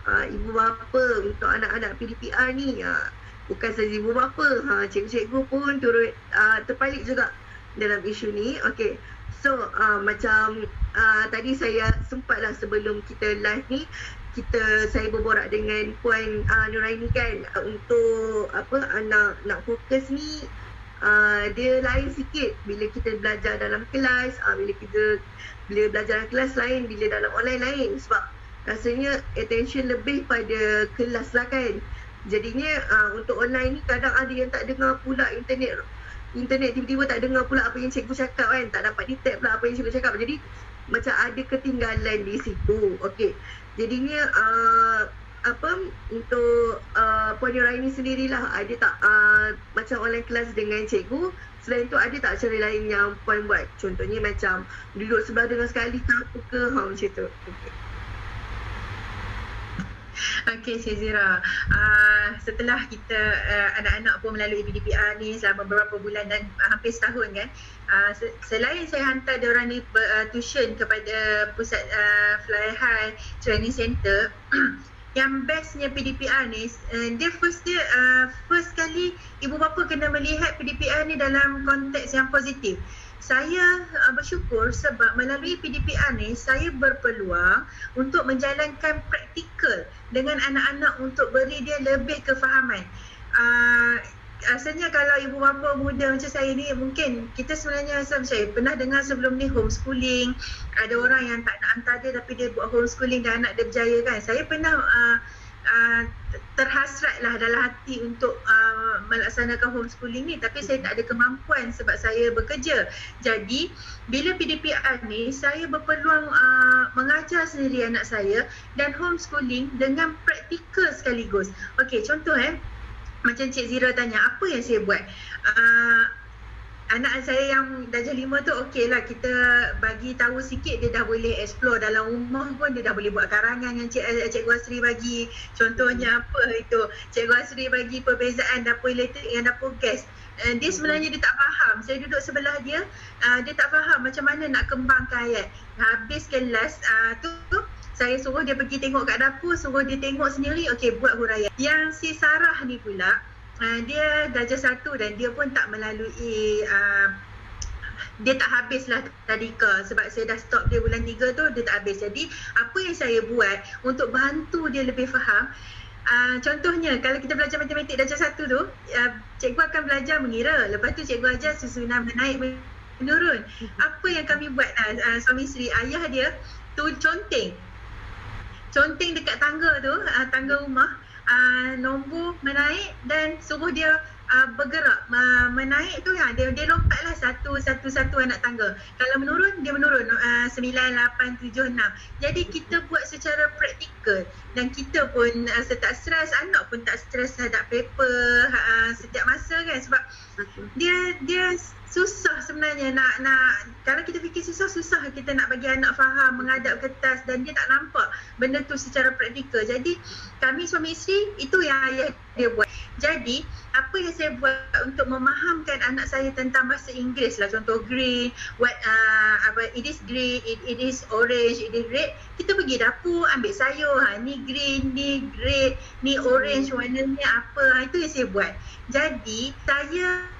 Speaker 2: uh, ibu bapa untuk anak-anak PDPR ni uh, bukan saja ibu bapa ha, cikgu-cikgu pun turut uh, terpalit juga dalam isu ni. Okay. So uh, macam uh, tadi saya sempatlah sebelum kita live ni kita saya berborak dengan puan uh, Nuraini kan uh, untuk apa anak nak fokus ni uh, dia lain sikit bila kita belajar dalam kelas uh, bila kita bila belajar kelas lain bila dalam online lain. Sebab rasanya attention lebih pada kelas lah kan. Jadinya uh, untuk online ni kadang ada yang tak dengar pula internet internet tiba-tiba tak dengar pula apa yang cikgu cakap kan. Tak dapat detect pula apa yang cikgu cakap. Jadi macam ada ketinggalan di situ. Okey jadinya uh, apa untuk uh, Puan Raini sendirilah. Ada tak uh, macam online kelas dengan cikgu selain tu ada tak cara lain yang Puan buat? Contohnya macam duduk sebelah dengan sekali tak apa ke? Ha macam tu.
Speaker 4: Okey. Cik Zira, uh, setelah kita uh, anak-anak pun melalui PDPR ni selama beberapa bulan dan uh, hampir setahun kan, uh, selain saya hantar dia orang ni uh, tuition kepada pusat uh, Fly High Training Center, yang bestnya PDPR ni, uh, dia first dia uh, first kali ibu bapa kena melihat PDPR ni dalam konteks yang positif saya uh, bersyukur sebab melalui PDPR ni saya berpeluang untuk menjalankan praktikal dengan anak-anak untuk beri dia lebih kefahaman. Uh, Asalnya kalau ibu bapa muda macam saya ni mungkin kita sebenarnya macam saya pernah dengar sebelum ni homeschooling ada orang yang tak nak hantar dia tapi dia buat homeschooling dan anak dia berjaya kan saya pernah uh, uh, terhasratlah dalam hati untuk uh, melaksanakan homeschooling ni tapi saya tak ada kemampuan sebab saya bekerja. Jadi bila PDPR ni saya berpeluang uh, mengajar sendiri anak saya dan homeschooling dengan praktikal sekaligus. Okey contoh eh macam Cik Zira tanya apa yang saya buat? Uh, anak saya yang darjah lima tu okey lah kita bagi tahu sikit dia dah boleh explore dalam rumah pun dia dah boleh buat karangan yang Cik, eh, Cikgu Asri bagi. Contohnya apa itu? Cikgu Asri bagi perbezaan dapur elektrik dengan dapur gas. Uh, dia sebenarnya dia tak faham. Saya duduk sebelah dia uh, dia tak faham macam mana nak kembangkan ayat habis kelas uh, tu saya suruh dia pergi tengok kat dapur suruh dia tengok sendiri okey buat huraian. Yang si Sarah ni pula uh, dia darjah satu dan dia pun tak melalui uh, dia tak habis lah tadika sebab saya dah stop dia bulan tiga tu dia tak habis. Jadi apa yang saya buat untuk bantu dia lebih faham Uh, contohnya kalau kita belajar matematik darjah satu tu uh, cikgu akan belajar mengira. Lepas tu cikgu ajar susunan menaik menurun. Apa yang kami buat uh, suami isteri ayah dia tu conteng conteng dekat tangga tu uh, tangga rumah uh, nombor menaik dan suruh dia uh, bergerak. Uh, menaik tu ya dia dia lompatlah satu satu satu anak tangga. Kalau menurun dia menurun uh, 9 8 7 6 jadi kita buat secara praktikal. Dan kita pun uh, tak stres anak pun tak stres hadap paper uh, setiap masa kan. Sebab dia dia susah sebenarnya nak nak kalau kita fikir susah susah kita nak bagi anak faham menghadap kertas dan dia tak nampak benda tu secara praktikal. Jadi kami suami isteri itu yang ayah dia buat. Jadi apa yang saya buat untuk memahamkan anak saya tentang bahasa Inggeris lah contoh green, what uh, apa it is green, it, it is orange, it is red. Kita pergi dapur ambil sayur, ha ni green, ni red, ni orange warnanya apa. Ha, itu yang saya buat. Jadi saya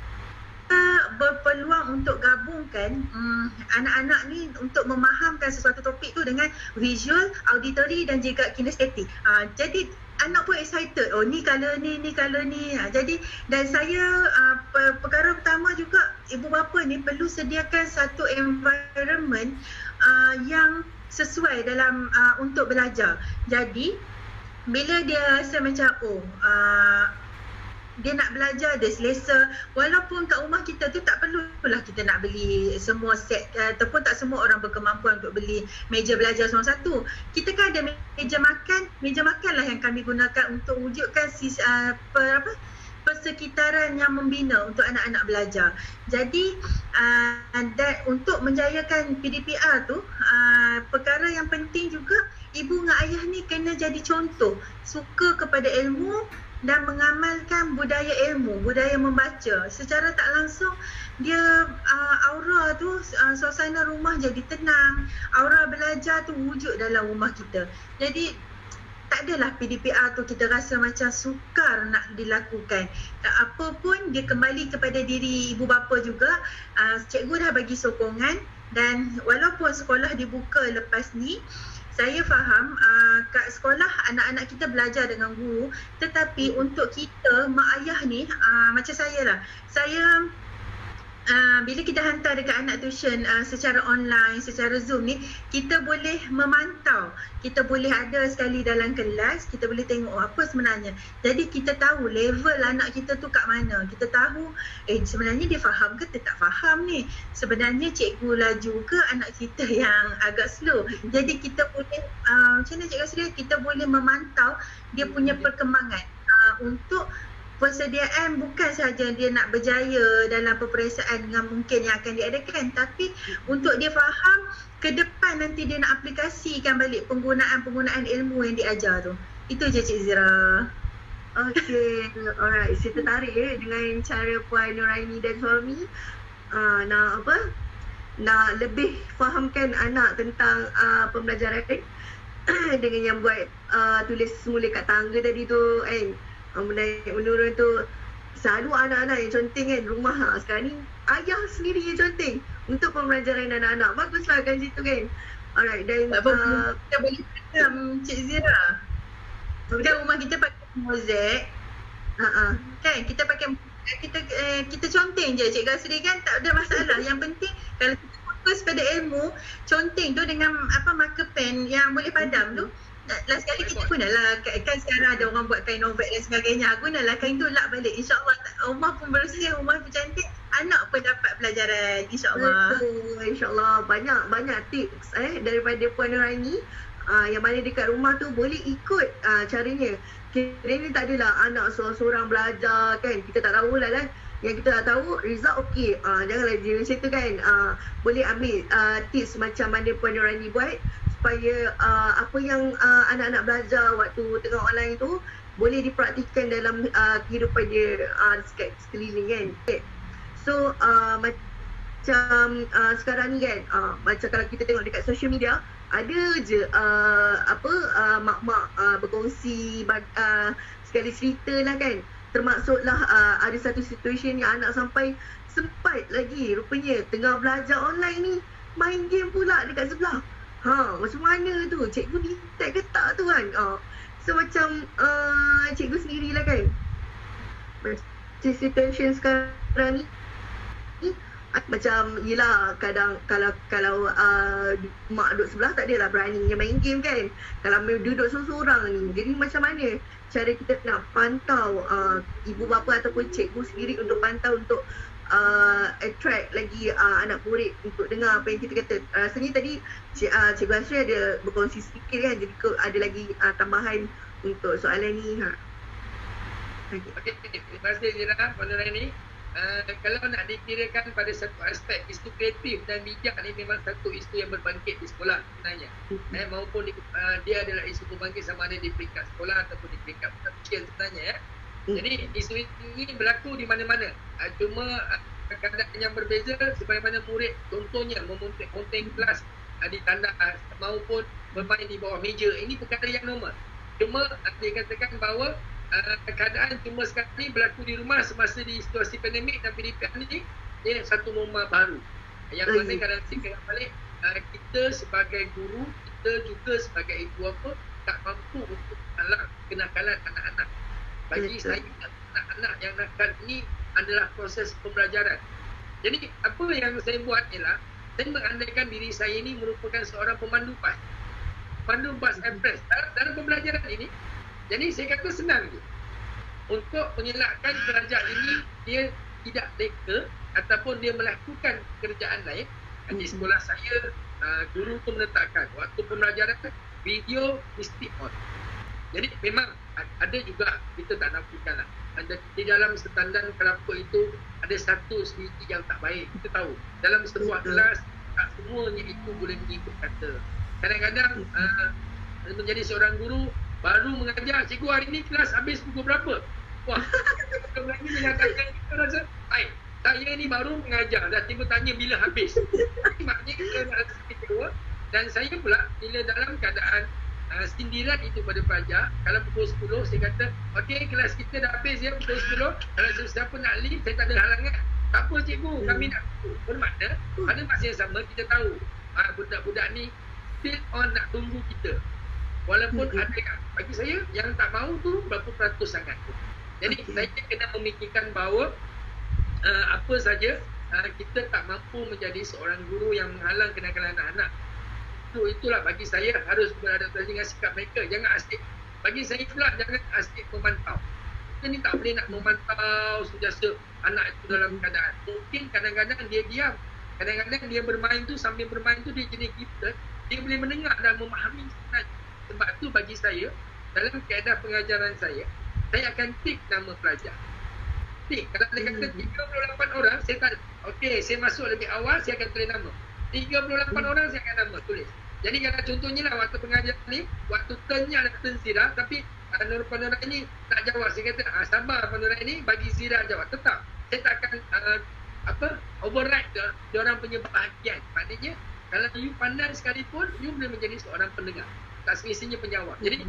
Speaker 4: berpeluang untuk gabungkan um, anak-anak ni untuk memahamkan sesuatu topik tu dengan visual, auditory dan juga kinestetik. Uh, jadi anak pun excited. Oh ni color ni, ni color ni. Uh, jadi dan saya uh, perkara pertama juga ibu bapa ni perlu sediakan satu environment uh, yang sesuai dalam uh, untuk belajar. Jadi bila dia rasa macam oh uh, dia nak belajar dia selesa. Walaupun kat rumah kita tu tak perlulah kita nak beli semua set ataupun tak semua orang berkemampuan untuk beli meja belajar semua satu. Kita kan ada meja makan. Meja makan lah yang kami gunakan untuk wujudkan sis, uh, per, apa persekitaran yang membina untuk anak-anak belajar. Jadi uh, dan untuk menjayakan PDPR tu uh, perkara yang penting juga ibu dengan ayah ni kena jadi contoh. Suka kepada ilmu dan mengamalkan budaya ilmu, budaya membaca. Secara tak langsung dia uh, aura tu uh, suasana rumah jadi tenang, aura belajar tu wujud dalam rumah kita. Jadi tak adalah PDPR tu kita rasa macam sukar nak dilakukan. Dan apa pun dia kembali kepada diri ibu bapa juga. Uh, cikgu dah bagi sokongan dan walaupun sekolah dibuka lepas ni saya faham uh, kat sekolah anak-anak kita belajar dengan guru. Tetapi untuk kita mak ayah ni uh, macam saya lah. Saya Uh, bila kita hantar dekat anak tuition uh, secara online, secara Zoom ni, kita boleh memantau. Kita boleh ada sekali dalam kelas, kita boleh tengok oh, apa sebenarnya. Jadi kita tahu level anak kita tu kat mana. Kita tahu eh sebenarnya dia faham ke dia tak faham ni. Sebenarnya cikgu laju ke anak kita yang agak slow. Jadi kita boleh, uh, macam mana cikgu Sri, kita boleh memantau dia punya perkembangan uh, untuk persediaan bukan sahaja dia nak berjaya dalam peperiksaan dengan mungkin yang akan diadakan tapi untuk dia faham ke depan nanti dia nak aplikasikan balik penggunaan-penggunaan ilmu yang diajar tu. Itu je Cik Zira.
Speaker 2: Okay, alright. Saya tertarik eh, dengan cara Puan Nuraini dan suami uh, nak apa? Nak lebih fahamkan anak tentang uh, pembelajaran dengan yang buat uh, tulis semula kat tangga tadi tu kan. Eh menaik menurun tu selalu anak-anak yang conteng kan rumah. Ha. sekarang ni ayah sendiri yang conteng untuk pembelajaran anak-anak. Baguslah kan situ kan. Alright dan
Speaker 4: tak uh, kita boleh macam Cik Zira dan rumah kita pakai mozek uh-uh. kan kita pakai kita eh, kita conteng je. Cik Gasri kan tak ada masalah. Yang penting kalau kita fokus pada ilmu conteng tu dengan apa marker pen yang boleh padam tu last sekali kita gunalah kan sekarang ada orang buat kain novel dan sebagainya. Gunalah kain tu lap balik. Insyaallah rumah pun bersih rumah pun cantik. Anak pun dapat pelajaran insyaallah.
Speaker 2: Betul. Insyaallah banyak banyak tips eh daripada puan Nuraini. Uh, yang mana dekat rumah tu boleh ikut uh, caranya. Kira ni tak adalah anak seorang-seorang belajar kan? Kita tak tahu lah. Kan yang kita tak tahu result okey. Uh, janganlah dia macam tu kan? Uh, boleh ambil uh, tips macam mana puan Nuraini buat supaya uh, apa yang uh, anak-anak belajar waktu tengah online tu boleh dipraktikkan dalam uh, kehidupan dia uh, dekat sekeliling kan. Okay. So uh, macam uh, sekarang ni kan uh, macam kalau kita tengok dekat social media ada je uh, apa uh, mak-mak uh, berkongsi uh, sekali cerita lah kan termasuklah uh, ada satu situation yang anak sampai sempat lagi rupanya tengah belajar online ni main game pula dekat sebelah Ha, macam mana tu? Cikgu detect ke tak tu kan? Ha. So macam uh, cikgu sendirilah kan. Macam situation sekarang ni, macam yelah kadang kalau kalau uh, mak duduk sebelah tak adalah berani main game kan kalau duduk seorang-seorang ni jadi macam mana cara kita nak pantau uh, ibu bapa ataupun cikgu sendiri untuk pantau untuk uh, attract lagi uh, anak murid untuk dengar apa yang kita kata. Uh, rasanya tadi Cik, uh, Cikgu Asri ada berkongsi sedikit kan jadi ke, ada lagi uh, tambahan untuk soalan ni. Ha.
Speaker 3: Okay. terima kasih Zira pada ini. Uh, kalau nak dikirakan pada satu aspek isu kreatif dan bijak ni memang satu isu yang berbangkit di sekolah sebenarnya mm-hmm. eh, maupun di, uh, dia adalah isu berbangkit sama ada di peringkat sekolah ataupun di peringkat kecil sebenarnya ya. Hmm. Jadi isu ini berlaku di mana-mana. Uh, cuma uh, keadaan yang berbeza sebagaimana murid contohnya memonteng kelas uh, di tandas maupun bermain di bawah meja. Ini perkara yang normal. Cuma uh, dikatakan bahawa uh, keadaan cuma sekarang ini berlaku di rumah semasa di situasi pandemik dan PDP ini ia satu norma baru. Yang mana kadang kadang balik uh, kita sebagai guru, kita juga sebagai ibu apa tak mampu untuk alat kenakalan anak-anak bagi Betul. saya anak-anak yang nakal ini adalah proses pembelajaran. Jadi apa yang saya buat ialah saya mengandaikan diri saya ini merupakan seorang pemandu pas. Pemandu pas express dalam, dalam pembelajaran ini. Jadi saya kata senang je. Untuk mengelakkan pelajar ini dia tidak leka ataupun dia melakukan kerjaan lain. Di hmm. sekolah saya uh, guru pun menetapkan waktu pembelajaran video mesti on. Jadi memang ada juga kita tak nafikan lah. Di dalam standar kelapa itu ada satu sedikit yang tak baik. Kita tahu. Dalam sebuah kelas, tak semuanya itu boleh mengikut kata. Kadang-kadang uh, menjadi seorang guru, baru mengajar, cikgu hari ini kelas habis pukul berapa? Wah, lagi mengatakan kita rasa, baik, saya ni baru mengajar, dah tiba tanya bila habis. Maknanya kita nak rasa kecewa. Dan saya pula, bila dalam keadaan uh, sindiran itu pada pelajar kalau pukul 10 saya kata okey kelas kita dah habis ya pukul 10 kalau siapa nak leave saya tak ada halangan. Tak apa cikgu kami nak bermakna pada masa yang sama kita tahu uh, budak-budak ni still on nak tunggu kita. Walaupun
Speaker 2: Hmm.
Speaker 3: ada bagi saya yang tak mahu tu berapa peratus sangat tu. Jadi
Speaker 2: Okey.
Speaker 3: saya kena memikirkan bahawa uh, apa saja uh, kita tak mampu menjadi seorang guru yang menghalang kenakalan anak-anak itu itulah bagi saya harus beradaptasi dengan sikap mereka. Jangan asyik bagi saya pula jangan asyik memantau. Kita ni tak boleh nak memantau sentiasa anak itu dalam keadaan. Mungkin kadang-kadang dia diam. Kadang-kadang dia bermain tu sambil bermain tu dia jadi kita dia boleh mendengar dan memahami sebenarnya. Sebab tu bagi saya dalam keadaan pengajaran saya saya akan tik nama pelajar. Tik kalau dia kata 38 orang saya tak okey saya masuk lebih awal saya akan tulis nama. 38 orang saya akan nama tulis jadi kalau contohnya lah waktu pengajaran ni waktu turnnya ada turn Zira tapi uh, Nur Panura ini tak jawab. Saya kata ah, sabar Panura ini bagi Zira jawab. Tetap saya tak akan uh, apa override dia, dia orang punya bahagian. Maknanya kalau you pandai sekalipun you boleh menjadi seorang pendengar. Tak semestinya penjawab. Jadi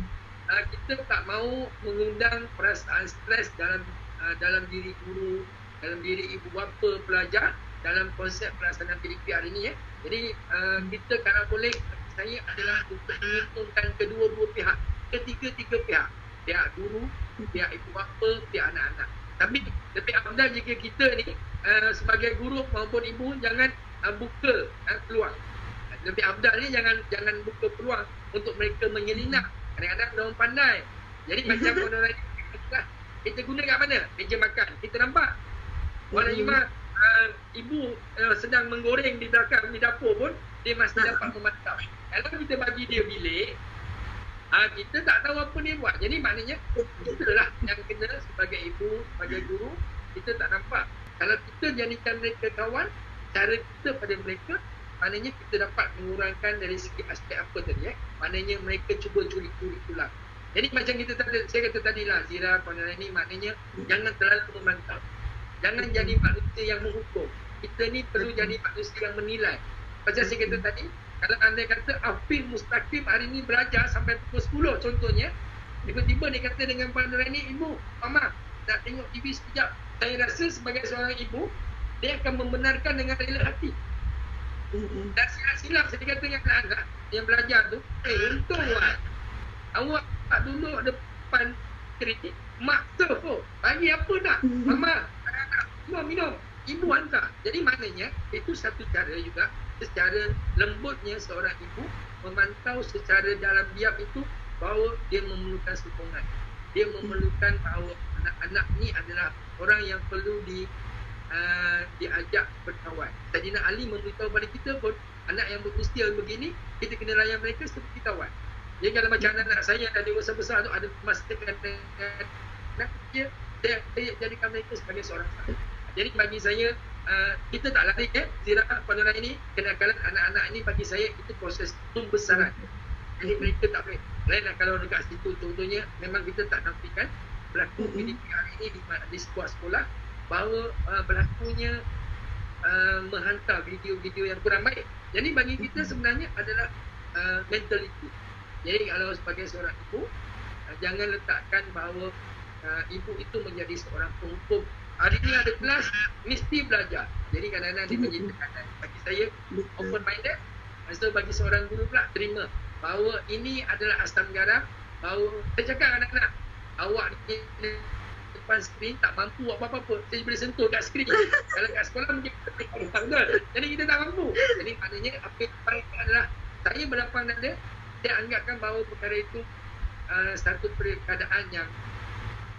Speaker 3: uh, kita tak mahu mengundang perasaan stres dalam uh, dalam diri guru dalam diri ibu bapa pelajar dalam konsep pelaksanaan PDP hari ini ya. Jadi uh, kita kalau boleh saya adalah untuk menguntungkan kedua-dua pihak, ketiga-tiga pihak, pihak guru, pihak ibu bapa, pihak anak-anak. Tapi lebih afdal jika kita ni uh, sebagai guru maupun ibu jangan uh, buka uh, peluang. Lebih afdal ni jangan jangan buka peluang untuk mereka menyelinap. Kadang-kadang orang pandai. Jadi macam orang lain kita guna kat mana? Meja makan. Kita nampak. Walau
Speaker 2: Mhm.
Speaker 3: Ima uh, ibu uh, sedang menggoreng di belakang di dapur pun dia masih dapat memantau. Kalau kita bagi dia bilik uh, kita tak tahu apa dia buat. Jadi maknanya kita lah yang kena sebagai ibu, sebagai guru kita tak nampak. Kalau kita jadikan mereka kawan, cara kita pada mereka maknanya kita dapat mengurangkan dari segi aspek apa tadi eh. Maknanya mereka cuba curi-curi tulang. Jadi macam kita tadi, saya kata tadi lah Zira, Puan ini maknanya jangan terlalu memantau. Jangan jadi manusia yang menghukum. Kita ni perlu jadi manusia yang menilai. Macam saya kata tadi, kalau anda kata Afif Mustaqim hari ni belajar sampai pukul 10 contohnya, tiba-tiba dia kata dengan Puan ini, Ibu, Mama, nak tengok TV sekejap. Saya rasa sebagai seorang ibu, dia akan membenarkan dengan rela hati. Dan silap-silap saya kata dengan anak-anak yang belajar tu, eh untung Wan. Awak tak duduk depan kredit, mak tu. Bagi apa nak? Mama, anak-anak, minum, minum. Ibu hantar. Jadi maknanya, itu satu cara juga secara lembutnya seorang ibu memantau secara dalam diam itu bahawa dia memerlukan sokongan. Dia memerlukan bahawa anak-anak ni adalah orang yang perlu di uh, diajak berkawan. Sayyidina Ali memberitahu pada kita pun anak yang berusia begini kita kena layan mereka seperti kawan. Jadi kalau macam anak-anak saya dah dewasa besar tu ada masa dengan anak kecil saya, saya jadikan mereka sebagai seorang sahabat. Jadi bagi saya uh, kita tak lari eh zirah orang ini kenakalan anak-anak ini bagi saya itu proses pembesaran. Jadi mereka tak boleh. Lainlah kalau dekat situ contohnya memang kita tak nafikan berlaku. PDP hari ini di, di sebuah sekolah bahawa uh, berlakunya uh, menghantar video-video yang kurang baik. Jadi bagi kita sebenarnya adalah uh, mentality. Jadi kalau sebagai seorang ibu uh, jangan letakkan bahawa uh, ibu itu menjadi seorang penghukum. Hari ini ada kelas mesti belajar. Jadi kadang-kadang dia menjadi tekanan. Bagi saya open minded. So bagi seorang guru pula terima. Bahawa ini adalah asam garam. Bahawa saya cakap anak-anak awak ni depan skrin tak mampu buat apa-apa. Saya boleh sentuh kat skrin. Kalau kat sekolah mungkin betul? Jadi kita tak mampu. Jadi maknanya apa yang baik adalah saya berlapang dada saya anggapkan bahawa perkara itu uh, satu keadaan yang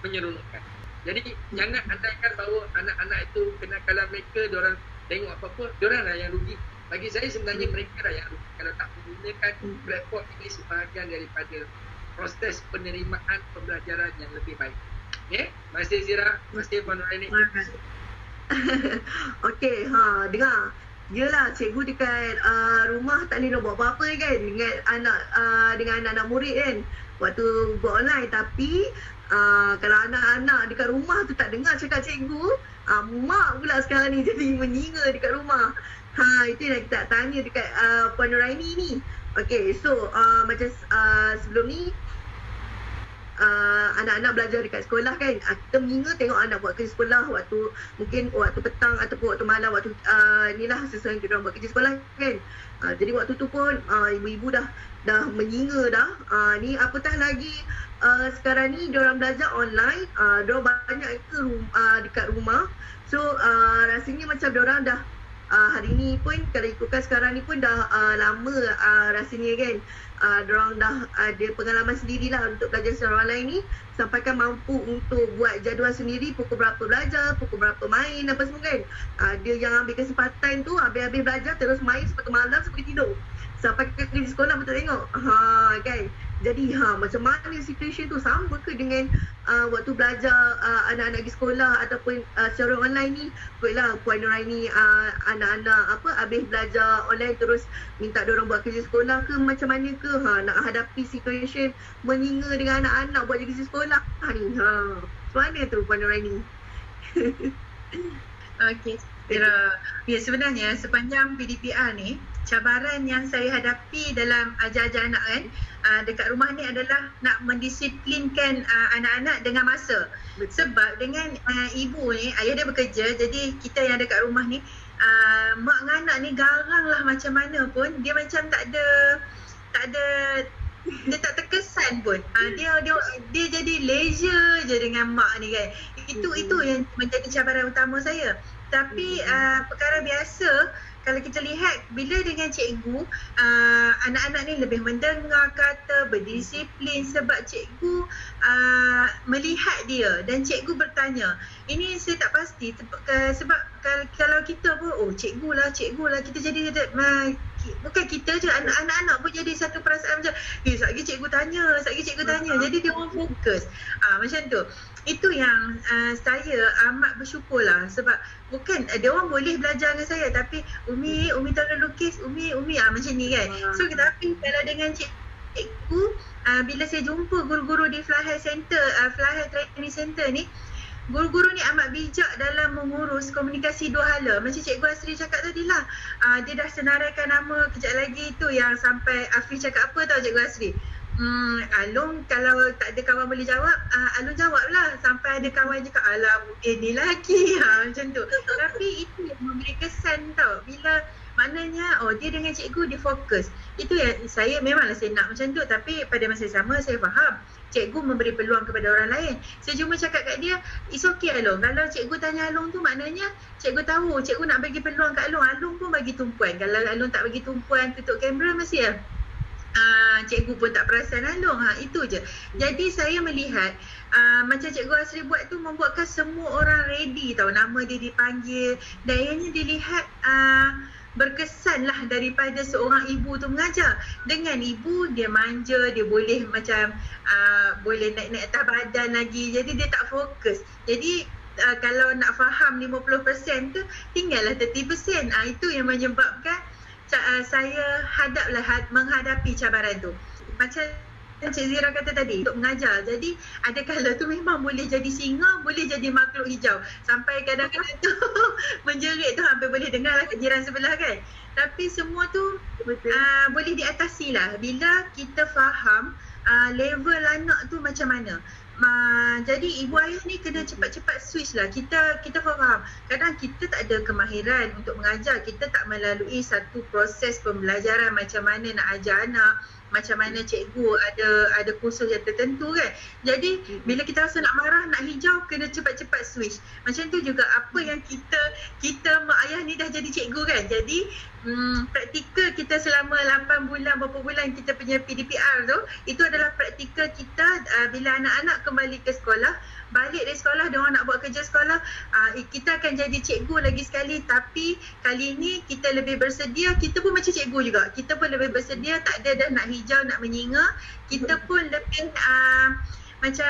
Speaker 3: menyeronokkan jadi jangan andaikan bahawa anak-anak itu kenakalan mereka diorang tengok apa-apa diorang lah yang rugi bagi saya sebenarnya mereka lah yang rugi kalau tak menggunakan platform ini sebahagian daripada proses penerimaan pembelajaran yang lebih baik. Ya, Terima kasih Zira, terima kasih Puan Nuraini.
Speaker 2: Okey, ha, dengar. Yelah, cikgu dekat uh, rumah tak boleh nak buat apa-apa kan dengan anak uh, dengan anak-anak murid kan. Waktu buat online tapi uh, kalau anak-anak dekat rumah tu tak dengar cakap cikgu, uh, mak pula sekarang ni jadi menyinga dekat rumah. Ha, itu yang kita tanya dekat uh, Puan Nuraini ni. Okay, so uh, macam uh, sebelum ni uh, anak-anak belajar dekat sekolah kan uh, kita mengingat tengok anak buat kerja sekolah waktu mungkin waktu petang ataupun waktu malam waktu uh, inilah sesuai yang kita buat kerja sekolah kan uh, jadi waktu tu pun uh, ibu-ibu dah dah menyinga dah uh, ni apatah lagi uh, sekarang ni orang belajar online. Uh, diorang banyak ke uh, dekat rumah. So uh, rasanya macam orang dah uh, hari ni pun kalau ikutkan sekarang ni pun dah uh, lama uh, rasanya kan. Uh, diorang dah ada pengalaman sendirilah untuk belajar secara online ni. Sampaikan mampu untuk buat jadual sendiri pukul berapa belajar, pukul berapa main apa semua kan. Uh, dia yang ambil kesempatan tu habis-habis belajar terus main sampai malam sampai tidur. Sampai ke sekolah betul tengok. Ha kan jadi ha macam mana situasi tu? Sama ke dengan uh, waktu belajar uh, anak-anak di sekolah ataupun uh, secara online ni? Baiklah puan Nuraini uh, anak-anak apa habis belajar online terus minta orang buat kerja sekolah ke? Macam mana ke? Ha nak hadapi situasi menyinga dengan anak-anak buat kerja sekolah ha ni? Ha macam mana tu puan Nuraini?
Speaker 4: Okey, ya sebenarnya sepanjang PDPR ni cabaran yang saya hadapi dalam ajar-ajar anak kan uh, dekat rumah ni adalah nak mendisiplinkan uh, anak-anak dengan masa. Sebab dengan uh, ibu ni ayah dia bekerja jadi kita yang dekat rumah ni uh, mak dengan anak ni garang lah macam mana pun dia macam tak ada tak ada dia tak terkesan pun. Uh, dia dia dia jadi leisure je dengan mak ni kan. Itu itu yang menjadi cabaran utama saya. Tapi uh, perkara biasa kalau kita lihat bila dengan cikgu uh, anak-anak ni lebih mendengar kata berdisiplin sebab cikgu uh, melihat dia. Dan cikgu bertanya ini saya tak pasti sebab kalau kita pun oh cikgu lah cikgu lah kita jadi bukan kita je anak-anak pun jadi satu perasaan macam eh sekejap cikgu tanya sekejap cikgu tanya. Jadi dia orang fokus. Ah macam tu. Itu yang uh, saya amat bersyukur lah sebab bukan uh, dia orang boleh belajar dengan saya tapi Umi Umi tolong lukis Umi Umi ah macam ni kan. So tapi kalau dengan cikgu uh, bila saya jumpa guru-guru di Fly High Center uh, Fly High Training Center ni Guru-guru ni amat bijak dalam mengurus komunikasi dua hala. Macam Cikgu Asri cakap tadi lah. Uh, dia dah senaraikan nama kejap lagi tu yang sampai Afri cakap apa tau Cikgu Asri. Hmm, Alung kalau tak ada kawan boleh jawab, uh, Alung jawab lah. Sampai ada kawan cakap, alam eh ni lelaki. Ha, macam tu. Tapi itu yang memberi kesan tau. Bila maknanya oh dia dengan cikgu dia fokus. Itu yang saya memanglah saya nak macam tu. Tapi pada masa sama saya faham cikgu memberi peluang kepada orang lain. Saya cuma cakap kat dia, it's okay Along. Kalau cikgu tanya Along tu maknanya cikgu tahu cikgu nak bagi peluang kat Along. Along pun bagi tumpuan. Kalau Along tak bagi tumpuan tutup kamera mesti ya. Uh, cikgu pun tak perasan Along. Ha, itu je. Jadi saya melihat uh, macam cikgu Asri buat tu membuatkan semua orang ready tau. Nama dia dipanggil. Dan ianya dilihat uh, berkesan lah daripada seorang ibu tu mengajar. Dengan ibu dia manja, dia boleh macam uh, boleh naik-naik atas badan lagi. Jadi dia tak fokus. Jadi uh, kalau nak faham 50% tu tinggallah 30%. Uh, itu yang menyebabkan uh, saya hadaplah menghadapi cabaran tu. Macam Encik Zira kata tadi untuk mengajar. Jadi ada kala tu memang boleh jadi singa, boleh jadi makhluk hijau. Sampai kadang-kadang tu menjerit tu hampir boleh dengar lah jiran sebelah kan. Tapi semua tu uh, boleh diatasi lah bila kita faham uh, level anak tu macam mana. Uh, jadi ibu ayah ni kena cepat-cepat switch lah. Kita kita faham. Kadang kita tak ada kemahiran untuk mengajar. Kita tak melalui satu proses pembelajaran macam mana nak ajar anak macam mana cikgu ada ada kursus yang tertentu kan. Jadi bila kita rasa nak marah, nak hijau kena cepat-cepat switch. Macam tu juga apa yang kita kita mak ayah ni dah jadi cikgu kan. Jadi hmm, praktikal kita selama 8 bulan berapa bulan kita punya PDPR tu itu adalah praktikal kita uh, bila anak-anak kembali ke sekolah balik dari sekolah dia orang nak buat kerja sekolah uh, kita akan jadi cikgu lagi sekali. Tapi kali ini kita lebih bersedia kita pun macam cikgu juga. Kita pun lebih bersedia tak ada dah nak hijau nak menyinga. Kita pun lebih uh, macam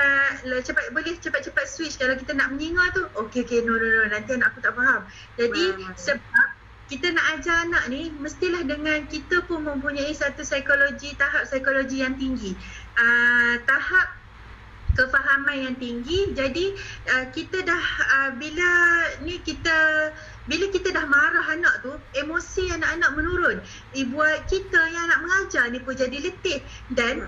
Speaker 4: cepat boleh cepat-cepat switch. Kalau kita nak menyinga tu okey okey no no no nanti anak aku tak faham. Jadi sebab kita nak ajar anak ni mestilah dengan kita pun mempunyai satu psikologi tahap psikologi yang tinggi. Uh, tahap kefahaman yang tinggi. Jadi uh, kita dah uh, bila ni kita bila kita dah marah anak tu emosi anak-anak menurun. Buat kita yang nak mengajar ni pun jadi letih. Dan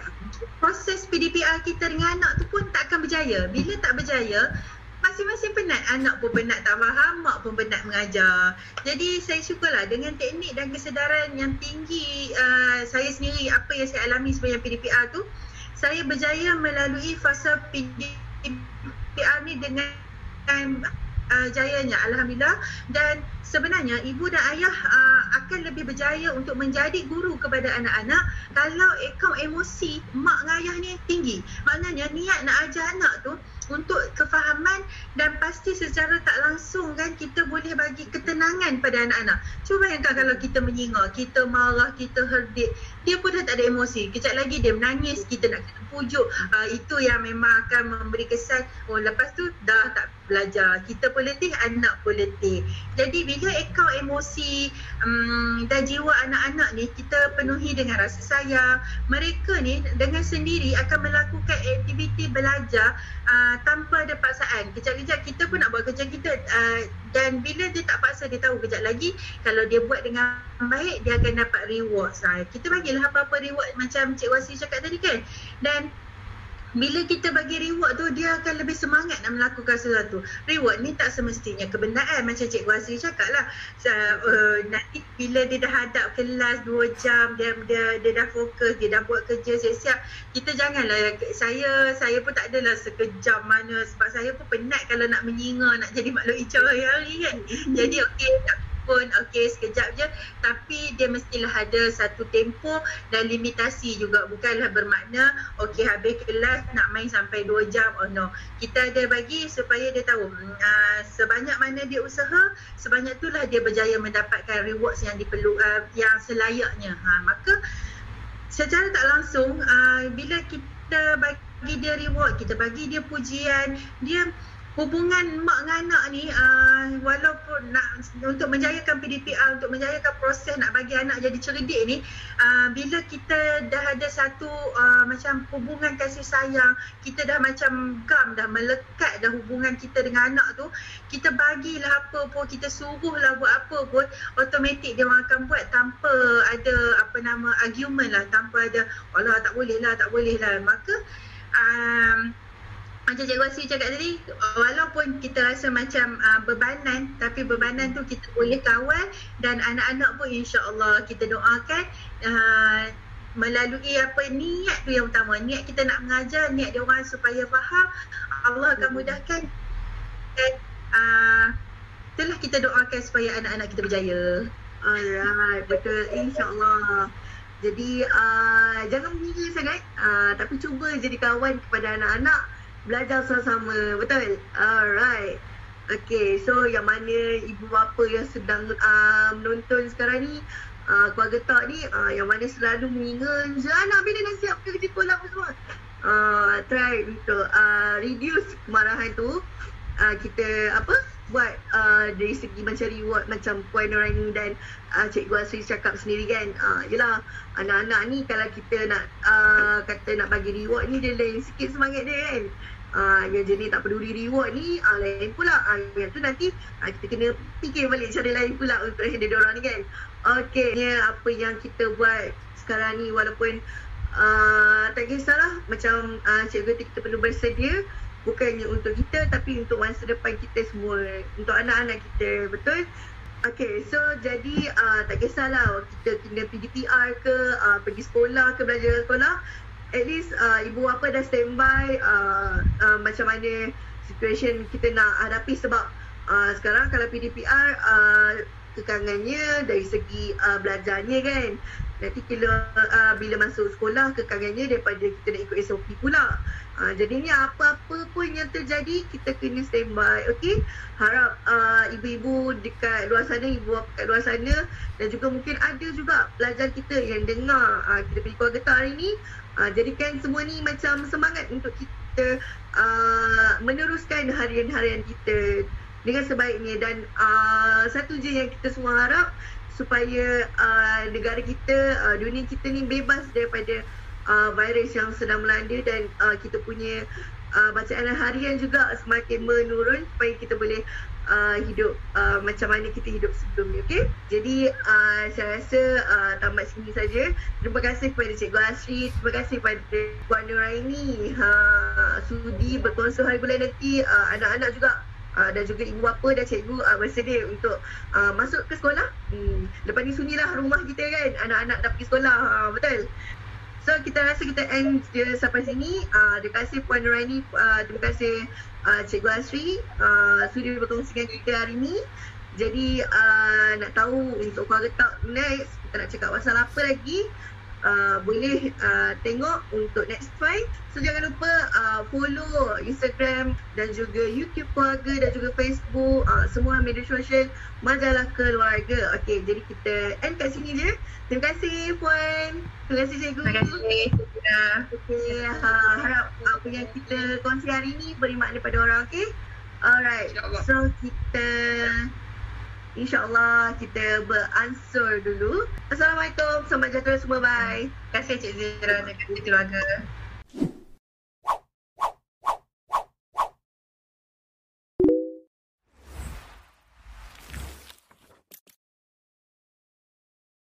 Speaker 4: proses PDPR kita dengan anak tu pun tak akan berjaya. Bila tak berjaya masing-masing penat. Anak pun penat tak faham mak pun penat mengajar. Jadi saya syukurlah dengan teknik dan kesedaran yang tinggi uh, saya sendiri apa yang saya alami sebagai PDPR tu saya berjaya melalui fasa PDPR ni dengan uh, jayanya alhamdulillah dan sebenarnya ibu dan ayah uh, akan lebih berjaya untuk menjadi guru kepada anak-anak kalau akaun emosi mak dan ayah ni tinggi maknanya niat nak ajar anak tu untuk kefahaman dan pasti secara tak langsung kan kita boleh bagi ketenangan pada anak-anak. Cuba bayangkan kalau kita menyingar, kita marah, kita herdik, dia pun dah tak ada emosi. Kejap lagi dia menangis, kita nak pujuk. Uh, itu yang memang akan memberi kesan, oh lepas tu dah tak belajar. Kita pun letih, anak pun letih. Jadi bila ekau emosi um, dan jiwa anak-anak ni kita penuhi dengan rasa sayang, mereka ni dengan sendiri akan melakukan aktiviti belajar uh, tanpa ada paksaan. Kejap-kejap kita pun nak buat kerja kita uh, dan bila dia tak paksa dia tahu kejap lagi kalau dia buat dengan baik dia akan dapat reward. Uh, kita bagilah apa-apa reward macam Cik Wasi cakap tadi kan. Dan bila kita bagi reward tu dia akan lebih semangat nak melakukan sesuatu reward ni tak semestinya kebenaran macam Cikgu Asri cakap lah uh, nanti bila dia dah hadap kelas 2 jam dia, dia, dia dah fokus dia dah buat kerja siap-siap kita janganlah saya saya pun tak adalah sekejam mana sebab saya pun penat kalau nak menyinga nak jadi makhluk hijau hari-hari kan jadi okey pun okey sekejap je. Tapi dia mestilah ada satu tempoh dan limitasi juga. Bukanlah bermakna okey habis kelas nak main sampai 2 jam. Oh no. Kita ada bagi supaya dia tahu uh, sebanyak mana dia usaha sebanyak itulah dia berjaya mendapatkan rewards yang diperlu uh, yang selayaknya. Ha maka secara tak langsung uh, bila kita bagi dia reward kita bagi dia pujian dia hubungan mak dengan anak ni uh, walaupun nak untuk menjayakan PDPR untuk menjayakan proses nak bagi anak jadi cerdik ni uh, bila kita dah ada satu uh, macam hubungan kasih sayang kita dah macam gam dah melekat dah hubungan kita dengan anak tu kita bagilah apa pun kita suruhlah buat apa pun automatik dia orang akan buat tanpa ada apa nama argument lah tanpa ada Allah tak boleh lah tak boleh lah. Maka um, macam Cikgu Asri cakap tadi, walaupun kita rasa macam uh, bebanan, tapi bebanan tu kita boleh kawal dan anak-anak pun insya-Allah kita doakan uh, melalui apa niat tu yang utama. Niat kita nak mengajar, niat dia orang supaya faham, Allah akan mudahkan dan uh, itulah kita doakan supaya anak-anak kita berjaya.
Speaker 2: Alright, betul insya-Allah. Jadi uh, jangan mengira sangat uh, tapi cuba jadi kawan kepada anak-anak belajar sama-sama. Betul? Alright. Okay, so yang mana ibu bapa yang sedang uh, menonton sekarang ni, uh, keluarga tak ni, uh, yang mana selalu mengingat, anak bila nak siap kerja sekolah apa semua. Uh, try untuk uh, reduce kemarahan tu. Uh, kita apa buat uh, dari segi macam reward macam Puan Nurani dan uh, Cikgu Asri cakap sendiri kan uh, yelah anak-anak ni kalau kita nak uh, kata nak bagi reward ni dia lain sikit semangat dia kan uh, yang jenis tak peduli reward ni uh, lain pula. Uh, yang tu nanti uh, kita kena fikir balik cara lain pula untuk handle orang ni kan? Okay, ni apa yang kita buat sekarang ni walaupun uh, tak kisahlah macam uh, cikgu kita perlu bersedia bukannya untuk kita tapi untuk masa depan kita semua untuk anak-anak kita betul? Okay, so jadi uh, tak kisahlah kita kena PR ke, uh, pergi sekolah ke, belajar sekolah at least uh, ibu bapa dah standby uh, uh, macam mana situation kita nak hadapi sebab uh, sekarang kalau PDPR uh, kekangannya dari segi uh, belajarnya kan nanti bila uh, bila masuk sekolah kekangannya daripada kita nak ikut SOP pula uh, jadinya apa-apa pun yang terjadi kita kena standby okey? Harap uh, ibu-ibu dekat luar sana ibu bapa kat luar sana dan juga mungkin ada juga pelajar kita yang dengar uh, kita pergi keluarga hari ni. Uh, jadikan semua ni macam semangat untuk kita uh, meneruskan harian-harian kita dengan sebaiknya. Dan uh, satu je yang kita semua harap supaya uh, negara kita, uh, dunia kita ni bebas daripada uh, virus yang sedang melanda dan uh, kita punya uh, bacaan harian juga semakin menurun supaya kita boleh uh, hidup uh, macam mana kita hidup sebelum ni okey jadi uh, saya rasa uh, tamat sini saja terima kasih kepada Cikgu Asri terima kasih kepada Puan Nuraini ha sudi berkongsi hari bulan nanti uh, anak-anak juga Uh, dan juga ibu bapa dan cikgu uh, bersedia untuk uh, masuk ke sekolah. Hmm. Lepas ni sunyilah rumah kita kan. Anak-anak dah pergi sekolah. Uh, betul? So kita rasa kita end dia sampai sini. Uh, terima kasih Puan Nuraini. Uh, terima kasih uh, Cikgu Asri. Uh, sudi berkongsi dengan kita hari ni. Jadi uh, nak tahu untuk keluarga tak next. Kita nak cakap pasal apa lagi uh, boleh uh, tengok untuk next fight. So jangan lupa uh, follow Instagram dan juga YouTube keluarga dan juga Facebook, uh, semua media sosial majalah keluarga. Okey, jadi kita end kat sini je. Terima kasih Puan. Terima kasih Cikgu.
Speaker 4: Terima kasih.
Speaker 2: Okey, uh, harap apa yang kita kongsi hari ni beri makna pada orang, okey? Alright. So kita InsyaAllah kita beransur dulu. Assalamualaikum. Selamat jaga semua. Bye.
Speaker 4: Terima kasih Cik Zira. Kasih keluarga.